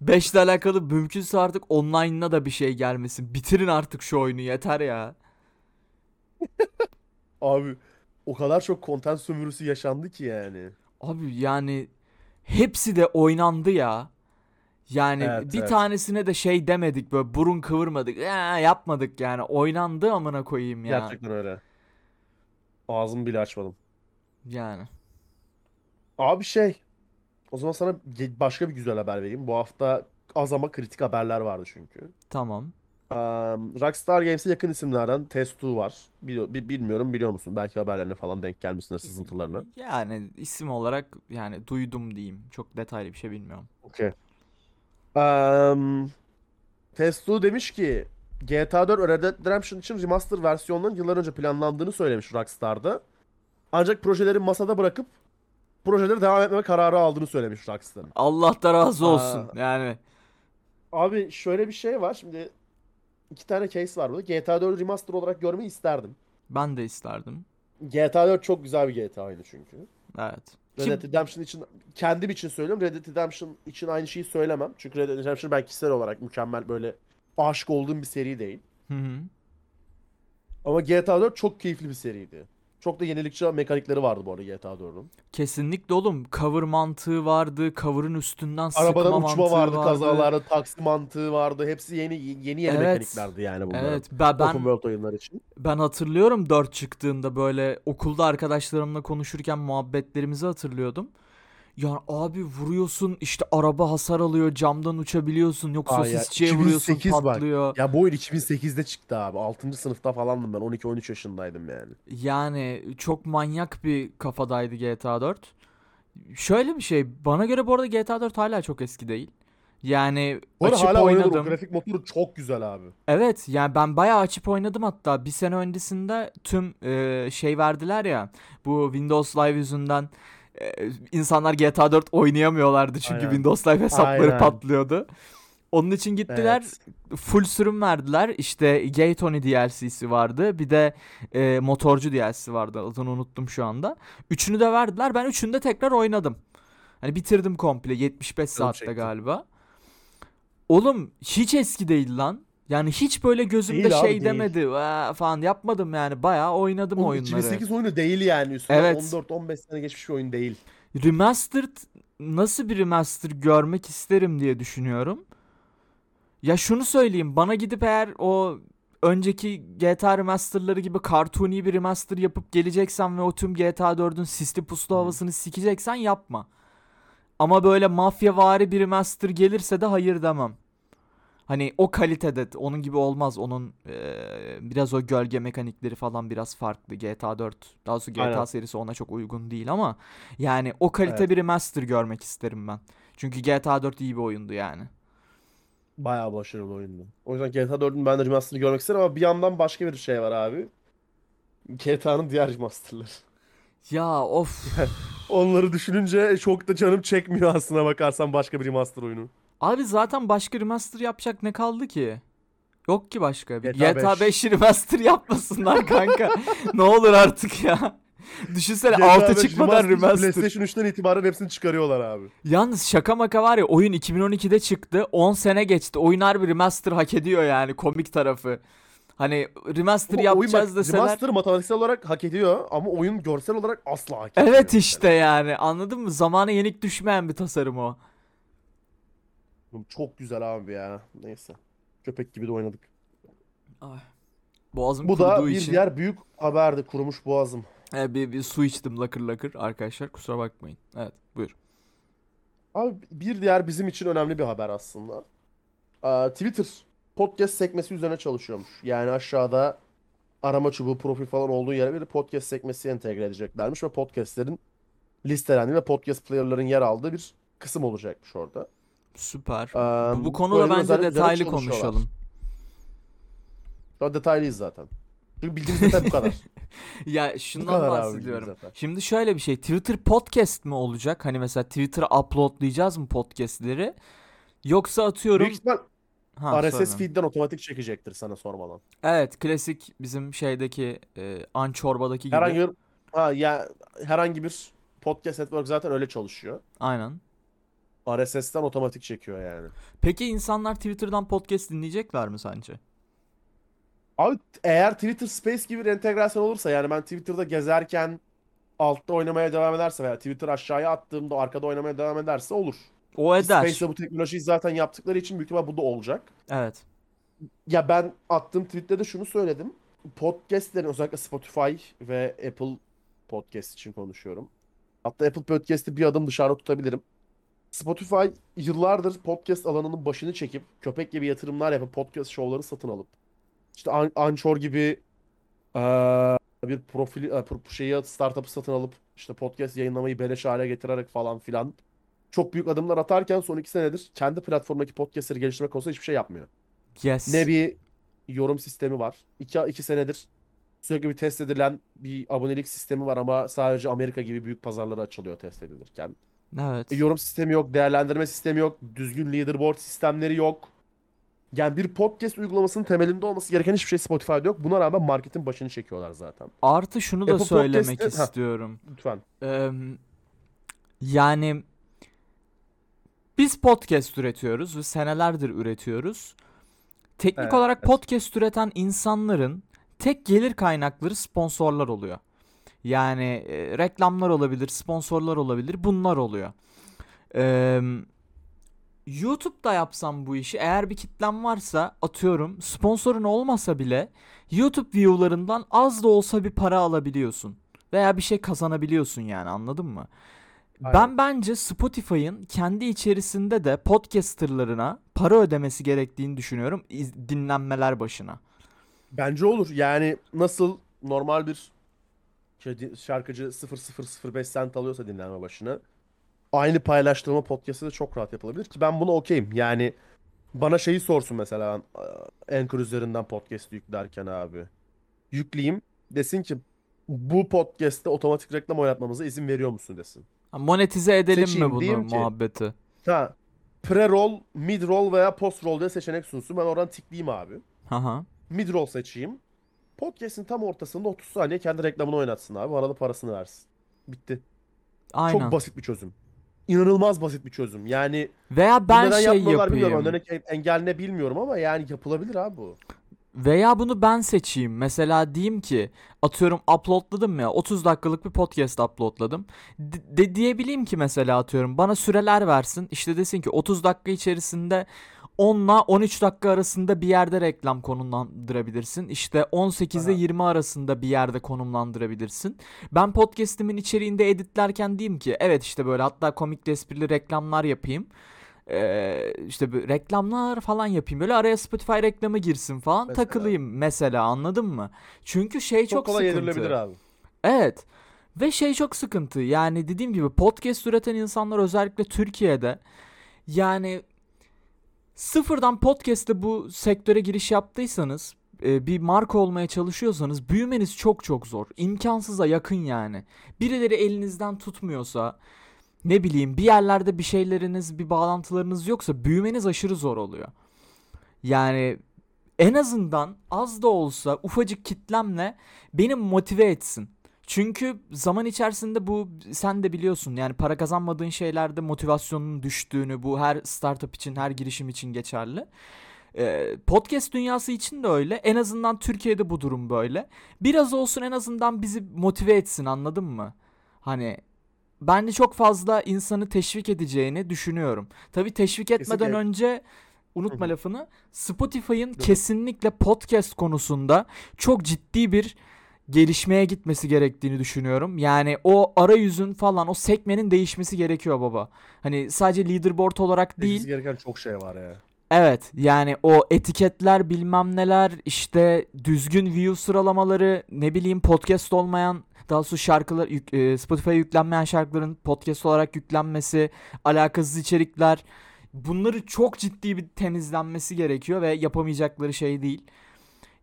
5 ile alakalı mümkünse artık online'ına da bir şey gelmesin. Bitirin artık şu oyunu yeter ya. (laughs) Abi o kadar çok content sömürüsü yaşandı ki yani. Abi yani hepsi de oynandı ya. Yani Evet, bir evet. tanesine de şey demedik böyle burun kıvırmadık. Ya yapmadık yani. Oynandı amına koyayım ya. Gerçekten öyle. Ağzımı bile açmadım. Yani. Abi şey. O zaman sana başka bir güzel haber vereyim. Bu hafta az ama kritik haberler vardı çünkü. Tamam. Um, Rockstar Games'e yakın isimlerden Testu var. Biliyor, bi- bilmiyorum biliyor musun? Belki haberlerine falan denk gelmişsindir sızıntılarına. Yani isim olarak yani duydum diyeyim. Çok detaylı bir şey bilmiyorum. Okey. Um, Testu demiş ki GTA 4 Red Dead Redemption için remaster versiyonların yıllar önce planlandığını söylemiş Rockstar'da. Ancak projeleri masada bırakıp projeleri devam etmeme kararı aldığını söylemiş Rockstar'ın. Allah da razı Aa. olsun. Yani Abi şöyle bir şey var. Şimdi iki tane case var burada. GTA 4 remaster olarak görmeyi isterdim. ben de isterdim. GTA 4 çok güzel bir GTA oyunu çünkü. Evet. Red Dead Redemption için kendim için söylüyorum. Red Dead Redemption için aynı şeyi söylemem. Çünkü Red Dead Redemption ben kişisel olarak mükemmel böyle aşık olduğum bir seri değil. Hı hı. Ama GTA 4 çok keyifli bir seriydi. Çok da yenilikçi mekanikleri vardı bu arada GTA 4'ün. Kesinlikle oğlum. Cover mantığı vardı. Cover'ın üstünden sıkma Arabadan uçma mantığı vardı, kazalarda taksi mantığı vardı. Hepsi yeni yeni yeni Evet. mekaniklerdi yani bunlar. Evet ben, Open ben World oyunlar için. ben hatırlıyorum 4 çıktığında böyle okulda arkadaşlarımla konuşurken muhabbetlerimizi hatırlıyordum. Yani abi vuruyorsun işte araba hasar alıyor camdan uçabiliyorsun yok Aa ya, sosisçiye vuruyorsun 2008 bak. patlıyor. Ya bu oyun 2008'de çıktı abi. 6. sınıfta falandım ben. 12-13 yaşındaydım yani. Yani çok manyak bir kafadaydı GTA 4. Şöyle bir şey bana göre bu arada GTA 4 hala çok eski değil. Yani Bu açıp hala oynanır. O oynadım. grafik motoru çok güzel abi. Evet yani ben bayağı açıp oynadım hatta bir sene öncesinde tüm e, şey verdiler ya bu Windows Live yüzünden insanlar GTA 4 oynayamıyorlardı çünkü Aynen. Windows Live hesapları Aynen. patlıyordu. Onun için gittiler Evet. full sürüm verdiler işte Gay Tony DLC'si vardı bir de e, motorcu DLC'si vardı adını unuttum şu anda. Üçünü de verdiler ben üçünü de tekrar oynadım. Hani bitirdim komple 75 Canım saatte galiba. Oğlum hiç eski değil lan. Yani hiç böyle gözümde Değil abi, şey değil. demedi "Vaa" falan yapmadım yani bayağı oynadım Oğlum, oyunları. 2008 oyunu değil yani. Üstüne Evet. 14-15 sene geçmiş bir oyun değil. Remastered nasıl bir remaster görmek isterim diye düşünüyorum. Ya şunu söyleyeyim bana gidip eğer o önceki GTA remasterları gibi cartoony bir remaster yapıp geleceksen ve o tüm GTA 4'ün sisli puslu havasını sikeceksen yapma. Ama böyle mafyavari bir remaster gelirse de hayır demem. Hani o kalitede onun gibi olmaz. Onun eee, biraz o gölge mekanikleri falan biraz farklı. GTA 4 daha doğrusu GTA Aynen. serisi ona çok uygun değil ama yani o kalite Evet. bir remaster görmek isterim ben. Çünkü GTA 4 iyi bir oyundu yani. Bayağı başarılı oyundu. O yüzden GTA 4'ün ben de remaster'ını görmek isterim ama bir yandan başka bir şey var abi. GTA'nın diğer remasterları. Ya of. (laughs) Onları düşününce çok da canım çekmiyor aslına bakarsan başka bir remaster oyunu. Abi zaten başka remaster yapacak ne kaldı ki? Yok ki başka. Bir GTA GTA 5. 5 remaster yapmasınlar kanka. ne olur artık ya. Düşünsene GTA 6 5 çıkmadan remaster. PlayStation 3'ten itibaren hepsini çıkarıyorlar abi. Yalnız şaka maka var ya oyun 2012'de çıktı. 10 sene geçti. Oyun harbi remaster hak ediyor yani komik tarafı. Hani remaster Ama oyun yapacağız bak, deseler. Remaster matematiksel olarak hak ediyor ama oyun görsel olarak asla hak etmiyor. Evet işte yani anladın mı? Zamana yenik düşmeyen bir tasarım o. Çok güzel abi ya. Neyse. Köpek gibi de oynadık. Ay. Boğazım Bu da bir için diğer büyük haberdi. Kurumuş boğazım. e, bir, bir su içtim lakır lakır arkadaşlar kusura bakmayın. Evet buyur. Abi bir diğer bizim için önemli bir haber aslında. Aa, Twitter podcast sekmesi üzerine çalışıyormuş. Yani aşağıda arama çubuğu, profil falan olduğu yere bir podcast sekmesi entegre edeceklermiş ve podcastlerin listelendiği ve podcast player'ların yer aldığı bir kısım olacakmış orada. Süper. Aa, bu, bu konuda bence detaylı konuşalım. Daha detaylıyız zaten. Çünkü bildiğimiz detay bu kadar. (laughs) Ya şundan bahsediyorum. Şimdi şöyle bir şey. Twitter podcast mi olacak? Hani mesela Twitter'a uploadlayacağız mı podcastleri? Yoksa atıyorum... Büyük ihtimal Ha, RSS söyle. feed'den otomatik çekecektir sana sormadan. Evet klasik bizim şeydeki e, Anchorba'daki gibi. Herhangi bir ha ya herhangi bir podcast network zaten öyle çalışıyor. Aynen. RSS'ten otomatik çekiyor yani. Peki insanlar Twitter'dan podcast dinleyecekler mi sence? Abi eğer Twitter Space gibi bir entegrasyon olursa yani ben Twitter'da gezerken altta oynamaya devam ederse veya Twitter aşağıya attığımda arkada oynamaya devam ederse olur. O eder. Space'de bu teknolojiyi zaten yaptıkları için büyük ihtimal bu da olacak. Evet. Ya ben attığım tweette de şunu söyledim. Podcast'lerin özellikle Spotify ve Apple Podcast için konuşuyorum. Hatta Apple Podcast'i bir adım dışarıda tutabilirim. Spotify yıllardır podcast alanının başını çekip köpek gibi yatırımlar yapıp podcast şovları satın alıp işte An- Anchor gibi eee, bir profil e, şeyi startup'ı satın alıp işte podcast yayınlamayı beleş hale getirerek falan filan çok büyük adımlar atarken son iki senedir kendi platformdaki podcastleri geliştirmek konusunda hiçbir şey yapmıyor. Yes. Ne bir yorum sistemi var. İki, iki senedir sürekli bir test edilen bir abonelik sistemi var ama sadece Amerika gibi büyük pazarlara açılıyor test edilirken. Evet. E, yorum sistemi yok, değerlendirme sistemi yok, düzgün leaderboard sistemleri yok. Yani bir podcast uygulamasının temelinde olması gereken hiçbir şey Spotify'da yok. Buna rağmen marketin başını çekiyorlar zaten. Artı şunu da Apple söylemek Podcast'te- Ha. istiyorum. Lütfen. Eee, yani biz podcast üretiyoruz ve senelerdir üretiyoruz. Teknik Evet. olarak podcast üreten insanların tek gelir kaynakları sponsorlar oluyor. Yani e, reklamlar olabilir, sponsorlar olabilir, bunlar oluyor. Eee YouTube'da yapsam bu işi eğer bir kitlem varsa atıyorum sponsorun olmasa bile YouTube view'larından az da olsa bir para alabiliyorsun. Veya bir şey kazanabiliyorsun yani anladın mı? Aynen. Ben bence Spotify'ın kendi içerisinde de podcasterlarına para ödemesi gerektiğini düşünüyorum dinlenmeler başına. Bence olur. Yani nasıl normal bir şey- şarkıcı 0.005 cent alıyorsa dinlenme başına. Aynı paylaştırma podcast'ı da çok rahat yapılabilir ki ben buna okeyim. Yani bana şeyi sorsun mesela ben Anchor üzerinden podcast yüklerken abi. Yükleyeyim desin ki bu podcast'te otomatik reklam oynatmamıza izin veriyor musun desin. Monetize edelim Seçeyim, mi bunu diyeyim ki- muhabbeti? Ha pre-roll, mid-roll veya post-roll diye seçenek sunsun. Ben oradan tıklayayım abi. Haha. Mid-roll seçeyim. Podcast'in tam ortasında 30 saniye kendi reklamını oynatsın abi. Bana da parasını versin. Bitti. Aynen. Çok basit bir çözüm. İnanılmaz basit bir çözüm. Yani Veya ben neden şey bilmiyorum. yapayım. Önündeki engel ne bilmiyorum ama yani yapılabilir abi bu. Veya bunu ben seçeyim. Mesela diyeyim ki atıyorum uploadladım ya 30 dakikalık bir podcast uploadladım. De, de diyebileyim ki mesela atıyorum bana süreler versin. İşte desin ki 30 dakika içerisinde 10 ile 13 dakika arasında bir yerde reklam konumlandırabilirsin. İşte 18 ile Aha. 20 arasında bir yerde konumlandırabilirsin. Ben podcastimin içeriğinde editlerken diyeyim ki evet işte böyle hatta komik esprili reklamlar yapayım. Ee, işte bu reklamlar falan yapayım. Böyle araya Spotify reklamı girsin falan Mesela. takılayım mesela anladın mı? Çünkü şey Çok, çok, kolay sıkıntı. abi. Evet. Ve şey çok sıkıntı. Yani dediğim gibi podcast üreten insanlar özellikle Türkiye'de yani sıfırdan podcast'te bu sektöre giriş yaptıysanız e, bir marka olmaya çalışıyorsanız büyümeniz çok çok zor. İmkansıza yakın yani. Birileri elinizden tutmuyorsa ne bileyim bir yerlerde bir şeyleriniz, bir bağlantılarınız yoksa büyümeniz aşırı zor oluyor. Yani en azından az da olsa ufacık kitlemle beni motive etsin. Çünkü zaman içerisinde bu sen de biliyorsun yani para kazanmadığın şeylerde motivasyonun düştüğünü bu her startup için her girişim için geçerli. Ee, podcast dünyası için de öyle. En azından Türkiye'de bu durum böyle. Biraz olsun en azından bizi motive etsin anladın mı? Hani bence çok fazla insanı teşvik edeceğini düşünüyorum. Tabii teşvik etmeden Kesinlikle. önce unutma lafını. Spotify'ın kesinlikle podcast konusunda çok ciddi bir gelişmeye gitmesi gerektiğini düşünüyorum. Yani o arayüzün falan o sekmenin değişmesi gerekiyor baba. Hani sadece leaderboard olarak değil. gereken çok şey var ya. Evet yani o etiketler bilmem neler işte düzgün view sıralamaları ne bileyim podcast olmayan daha doğrusu şarkılar e, Spotify'a yüklenmeyen şarkıların podcast olarak yüklenmesi alakasız içerikler bunları çok ciddi bir temizlenmesi gerekiyor ve yapamayacakları şey değil.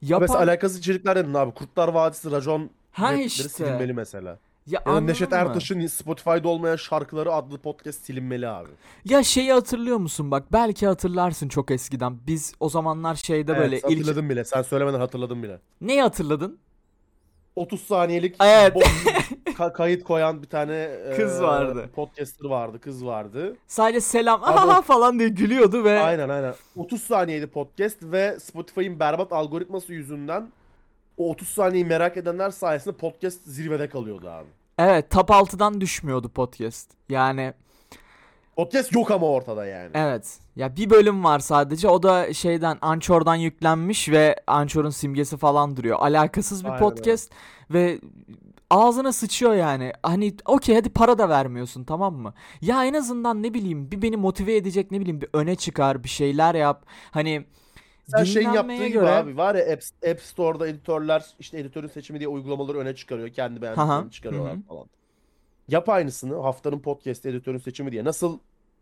Yapan... Mesela alakasız içerikler dedin abi. Kurtlar Vadisi, Racon ha rapleri işte. silinmeli mesela. Ya, Ya Neşet? Ertaş'ın Spotify'da olmayan şarkıları adlı podcast silinmeli abi. Ya şeyi hatırlıyor musun bak belki hatırlarsın çok eskiden. Biz o zamanlar şeyde böyle Evet, ilk hatırladım bile. Sen söylemeden hatırladım bile. neyi hatırladın? 30 saniyelik Evet. (laughs) ka- kayıt koyan bir tane Kız e, vardı. podcaster vardı, kız vardı. Sadece selam aha falan diye gülüyordu ve Aynen aynen. 30 saniyeli podcast ve Spotify'ın berbat algoritması yüzünden o 30 saniyeyi merak edenler sayesinde podcast zirvede kalıyordu abi. evet top 6'dan düşmüyordu podcast. Yani Podcast yok ama ortada yani. evet ya bir bölüm var sadece o da şeyden Anchor'dan yüklenmiş ve Anchor'un simgesi falan duruyor. Alakasız bir Aynen podcast ve ağzına sıçıyor yani. Hani okey hadi para da vermiyorsun tamam mı? Ya en azından ne bileyim bir beni motive edecek ne bileyim bir öne çıkar bir şeyler yap. Hani Sen şeyin yaptığı gibi göre- abi var ya App, App Store'da editörler işte editörün seçimi diye uygulamaları öne çıkarıyor. Kendi beğendiklerini çıkarıyorlar hı hı. falan. Yap aynısını haftanın podcast editörün seçimi diye. Nasıl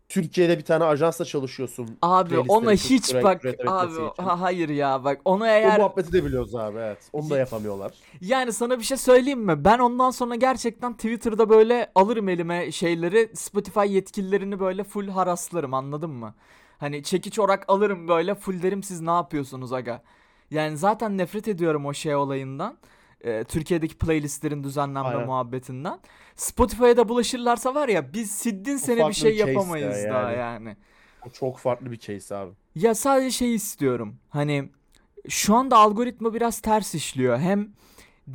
Türkiye'de bir tane ajansla çalışıyorsun. Abi ona hiç bak abi ha, hayır ya bak onu O eğer muhabbeti de biliyoruz abi evet. Onu da yapamıyorlar. yani sana bir şey söyleyeyim mi? Ben ondan sonra gerçekten Twitter'da böyle alırım elime şeyleri Spotify yetkililerini böyle full haraslarım anladın mı? Hani çekiç orak alırım böyle full derim siz ne yapıyorsunuz aga? Yani zaten nefret ediyorum o şey olayından. Ee, Türkiye'deki playlistlerin düzenlenme Aynen. muhabbetinden. Spotify'a da bulaşırlarsa var ya biz siddin sene bir şey bir yapamayız ya daha yani. yani. O çok farklı bir case abi. Ya sadece şey istiyorum. Hani şu anda algoritma biraz ters işliyor. Hem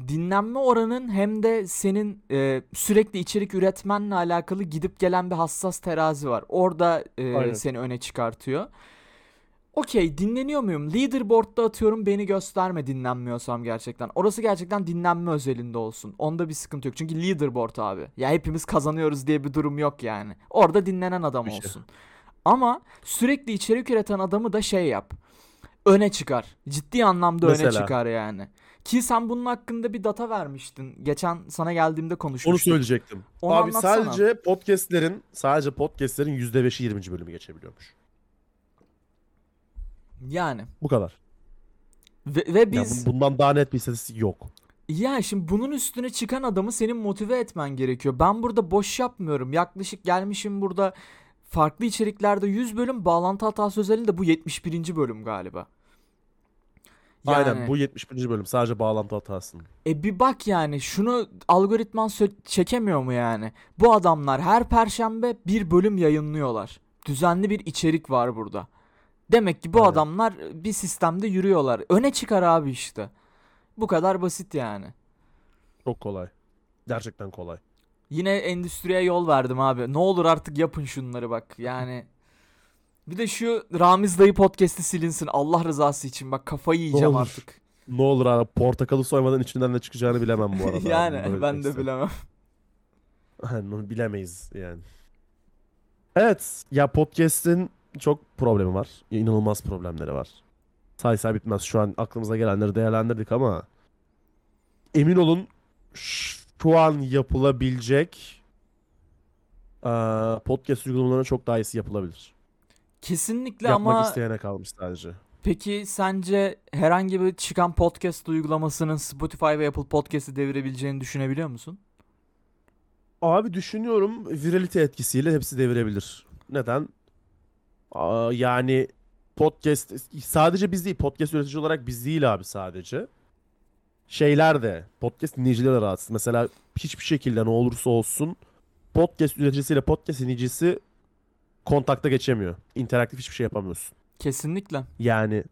dinlenme oranın hem de senin e, sürekli içerik üretmenle alakalı gidip gelen bir hassas terazi var. Orada e, Aynen. seni öne çıkartıyor. Okey dinleniyor muyum? Leaderboard'da atıyorum beni gösterme dinlenmiyorsam gerçekten. Orası gerçekten dinlenme özelinde olsun. Onda bir sıkıntı yok. Çünkü leaderboard abi. Ya hepimiz kazanıyoruz diye bir durum yok yani. Orada dinlenen adam Bir şey. olsun. Ama sürekli içerik üreten adamı da şey yap. Öne çıkar. Ciddi anlamda öne Mesela? çıkar yani. Ki sen bunun hakkında bir data vermiştin. Geçen sana geldiğimde Onu konuşmuştuk. söyleyecektim. Onu Abi anlatsana. sadece podcastlerin sadece podcastlerin %5'i 20. bölümü geçebiliyormuş. Yani. Bu kadar. Ve, ve Ya biz... bu- bundan daha net bir istatistik yok. Ya şimdi bunun üstüne çıkan adamı senin motive etmen gerekiyor. Ben burada boş yapmıyorum. Yaklaşık gelmişim burada farklı içeriklerde 100 bölüm bağlantı hatası özelinde bu 71. bölüm galiba. Yani, Aynen bu 71. bölüm sadece bağlantı hatasının. E bir bak yani şunu algoritman çekemiyor mu yani? Bu adamlar her perşembe bir bölüm yayınlıyorlar. Düzenli bir içerik var burada. Demek ki bu Aynen. adamlar bir sistemde yürüyorlar. Öne çıkar abi işte. Bu kadar basit yani. Çok kolay. Gerçekten kolay. Yine endüstriye yol verdim abi. Ne olur artık yapın şunları bak. Yani bir de şu Ramiz dayı podcast'i silinsin Allah rızası için. Bak kafayı yiyeceğim olur. artık. Ne olur abi portakalı soymadan içinden ne çıkacağını bilemem bu arada. (laughs) yani Bunu ben de bilemem. (laughs) Onu bilemeyiz yani. Evet ya podcast'in çok problemi var. İnanılmaz problemleri var. Say say bitmez. Şu an aklımıza gelenleri değerlendirdik ama emin olun şu an yapılabilecek podcast uygulamalarına çok daha iyisi yapılabilir. Kesinlikle Yapmak ama isteyene kalmış sadece. peki sence herhangi bir çıkan podcast uygulamasının Spotify ve Apple Podcast'i devirebileceğini düşünebiliyor musun? Abi düşünüyorum viralite etkisiyle hepsi devirebilir. Neden? Aa, yani podcast sadece biz değil podcast üretici olarak biz değil abi sadece. Şeyler de podcast dinleyicileri de rahatsız. Mesela hiçbir şekilde ne olursa olsun podcast üreticisiyle podcast dinleyicisi kontakta geçemiyor. İnteraktif hiçbir şey yapamıyorsun. Kesinlikle. Yani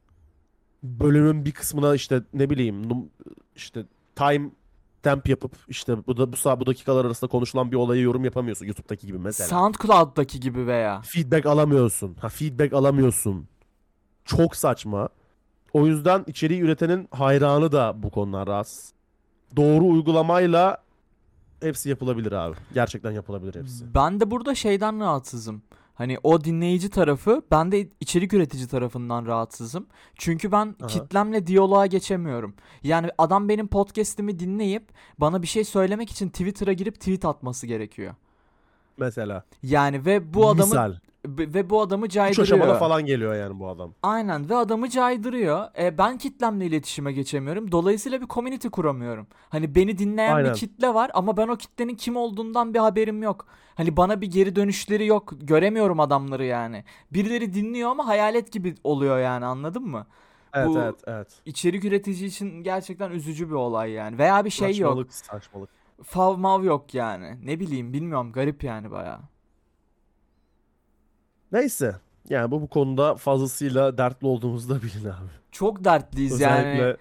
bölümün bir kısmına işte ne bileyim işte time temp yapıp işte bu da bu saat bu dakikalar arasında konuşulan bir olayı yorum yapamıyorsun YouTube'daki gibi mesela. SoundCloud'daki gibi veya. Feedback alamıyorsun. Ha feedback alamıyorsun. Çok saçma. O yüzden içeriği üretenin hayranı da bu konular rahatsız. Doğru uygulamayla hepsi yapılabilir abi. Gerçekten yapılabilir hepsi. Ben de burada şeyden rahatsızım. Hani o dinleyici tarafı, ben de içerik üretici tarafından rahatsızım. Çünkü ben Aha. kitlemle diyaloğa geçemiyorum. Yani adam benim podcast'imi dinleyip bana bir şey söylemek için Twitter'a girip tweet atması gerekiyor. Mesela. Yani ve bu adamı Misal. Ve bu adamı Üç aşamada caydırıyor. falan geliyor yani bu adam. Aynen ve adamı caydırıyor. E, ben kitlemle iletişime geçemiyorum. Dolayısıyla bir community kuramıyorum. Hani beni dinleyen Aynen. bir kitle var ama ben o kitlenin kim olduğundan bir haberim yok. Hani bana bir geri dönüşleri yok. Göremiyorum adamları yani. Birileri dinliyor ama hayalet gibi oluyor yani anladın mı? Evet Bu- evet evet. İçerik üretici için gerçekten üzücü bir olay yani. Veya bir şey yok. Saçmalık saçmalık. Fav mav yok yani. Ne bileyim bilmiyorum garip yani baya. Neyse. Yani bu bu konuda fazlasıyla dertli olduğumuzu da bilin abi. Çok dertliyiz Özellikle yani.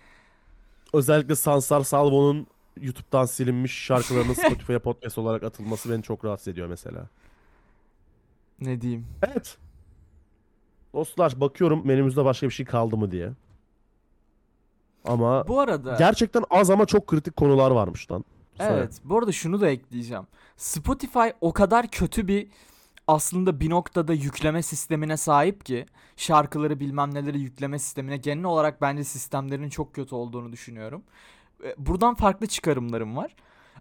özellikle Sansar Salvo'nun YouTube'dan silinmiş şarkılarının (laughs) Spotify'a podcast olarak atılması beni çok rahatsız ediyor mesela. Ne diyeyim. Evet. Dostlar bakıyorum menümüzde başka bir şey kaldı mı diye. Ama Bu arada gerçekten az ama çok kritik konular varmış lan. Söyle. Evet. Bu arada şunu da ekleyeceğim. Spotify o kadar kötü bir aslında bir noktada yükleme sistemine sahip ki şarkıları bilmem neleri yükleme sistemine genel olarak bence sistemlerinin çok kötü olduğunu düşünüyorum. Buradan farklı çıkarımlarım var.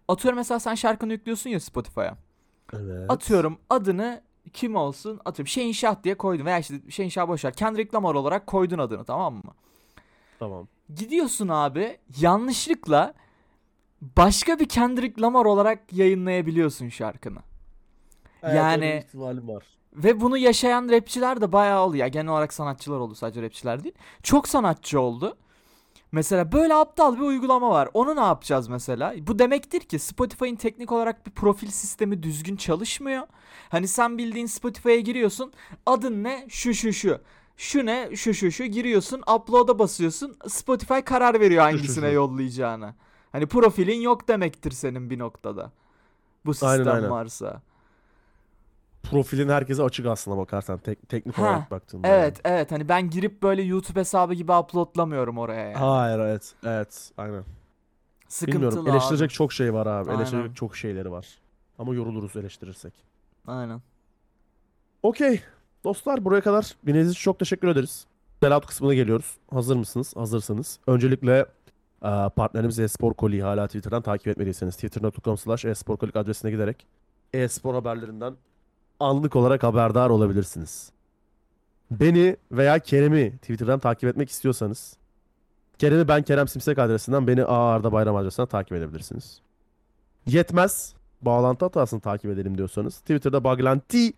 Atıyorum mesela sen şarkını yüklüyorsun ya Spotify'a. Evet. Atıyorum adını kim olsun? Atıyorum Şehinşah diye koydun veya işte Şehinşah boşver. Kendrick Lamar olarak koydun adını tamam mı? Tamam. Gidiyorsun abi yanlışlıkla başka bir Kendrick Lamar olarak yayınlayabiliyorsun şarkını. Yani- ihtimalim var. Ve bunu yaşayan rapçiler de bayağı oldu. Ya genel olarak sanatçılar oldu sadece rapçiler değil. Çok sanatçı oldu. Mesela böyle aptal bir uygulama var. Onu ne yapacağız mesela? Bu demektir ki Spotify'ın teknik olarak bir profil sistemi düzgün çalışmıyor. Hani sen bildiğin Spotify'a giriyorsun. Adın ne? Şu şu şu. Şu ne? Şu şu şu. Giriyorsun. Upload'a basıyorsun. Spotify karar veriyor hangisine yollayacağını. Hani profilin yok demektir senin bir noktada. Bu sistem Aynen, aynen. varsa. Profilin herkese açık aslına bakarsan tek, teknik Ha, olarak baktığında. yani. Evet evet hani ben girip böyle YouTube hesabı gibi uploadlamıyorum oraya yani. Hayır evet evet aynen. Sıkıntılı Bilmiyorum eleştirecek abi. çok şey var abi. Aynen. Eleştirecek çok şeyleri var. Ama yoruluruz eleştirirsek. Aynen. Okey. Dostlar buraya kadar dinlediğiniz için çok teşekkür ederiz. Sellout kısmına geliyoruz. Hazır mısınız? Hazırsınız. Öncelikle partnerimiz Espor Koli'yi hala Twitter'dan takip etmediyseniz twitter.com slash esporkolik adresine giderek e-spor haberlerinden anlık olarak haberdar olabilirsiniz. Beni veya Kerem'i Twitter'dan takip etmek istiyorsanız Kerem'i ben Kerem Simsek adresinden beni A Arda Bayram adresinden takip edebilirsiniz. Yetmez. Bağlantı hatasını takip edelim diyorsanız Twitter'da Baglanti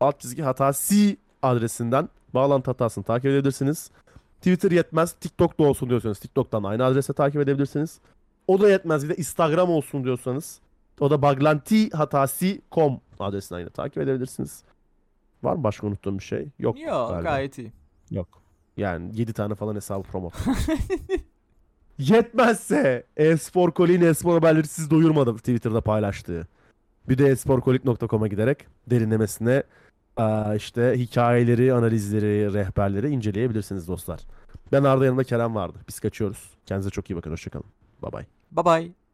alt çizgi hatası adresinden bağlantı hatasını takip edebilirsiniz. Twitter yetmez. TikTok'ta olsun diyorsanız TikTok'tan aynı adrese takip edebilirsiniz. O da yetmez. Bir de Instagram olsun diyorsanız o da baglantihatasi.com adresinden yine takip edebilirsiniz. Var mı başka unuttuğum bir şey? Yok. Yok galiba. gayet iyi. Yok. Yani 7 tane falan hesabı promote. (laughs) Yetmezse e-spor Koli'nin e-spor haberleri siz duyurmadı Twitter'da paylaştığı. Bir de esporkolik.com'a giderek derinlemesine işte hikayeleri, analizleri, rehberleri inceleyebilirsiniz dostlar. Ben Arda yanımda Kerem vardı. Biz kaçıyoruz. Kendinize çok iyi bakın. Hoşçakalın. Bye bye. Bye bye.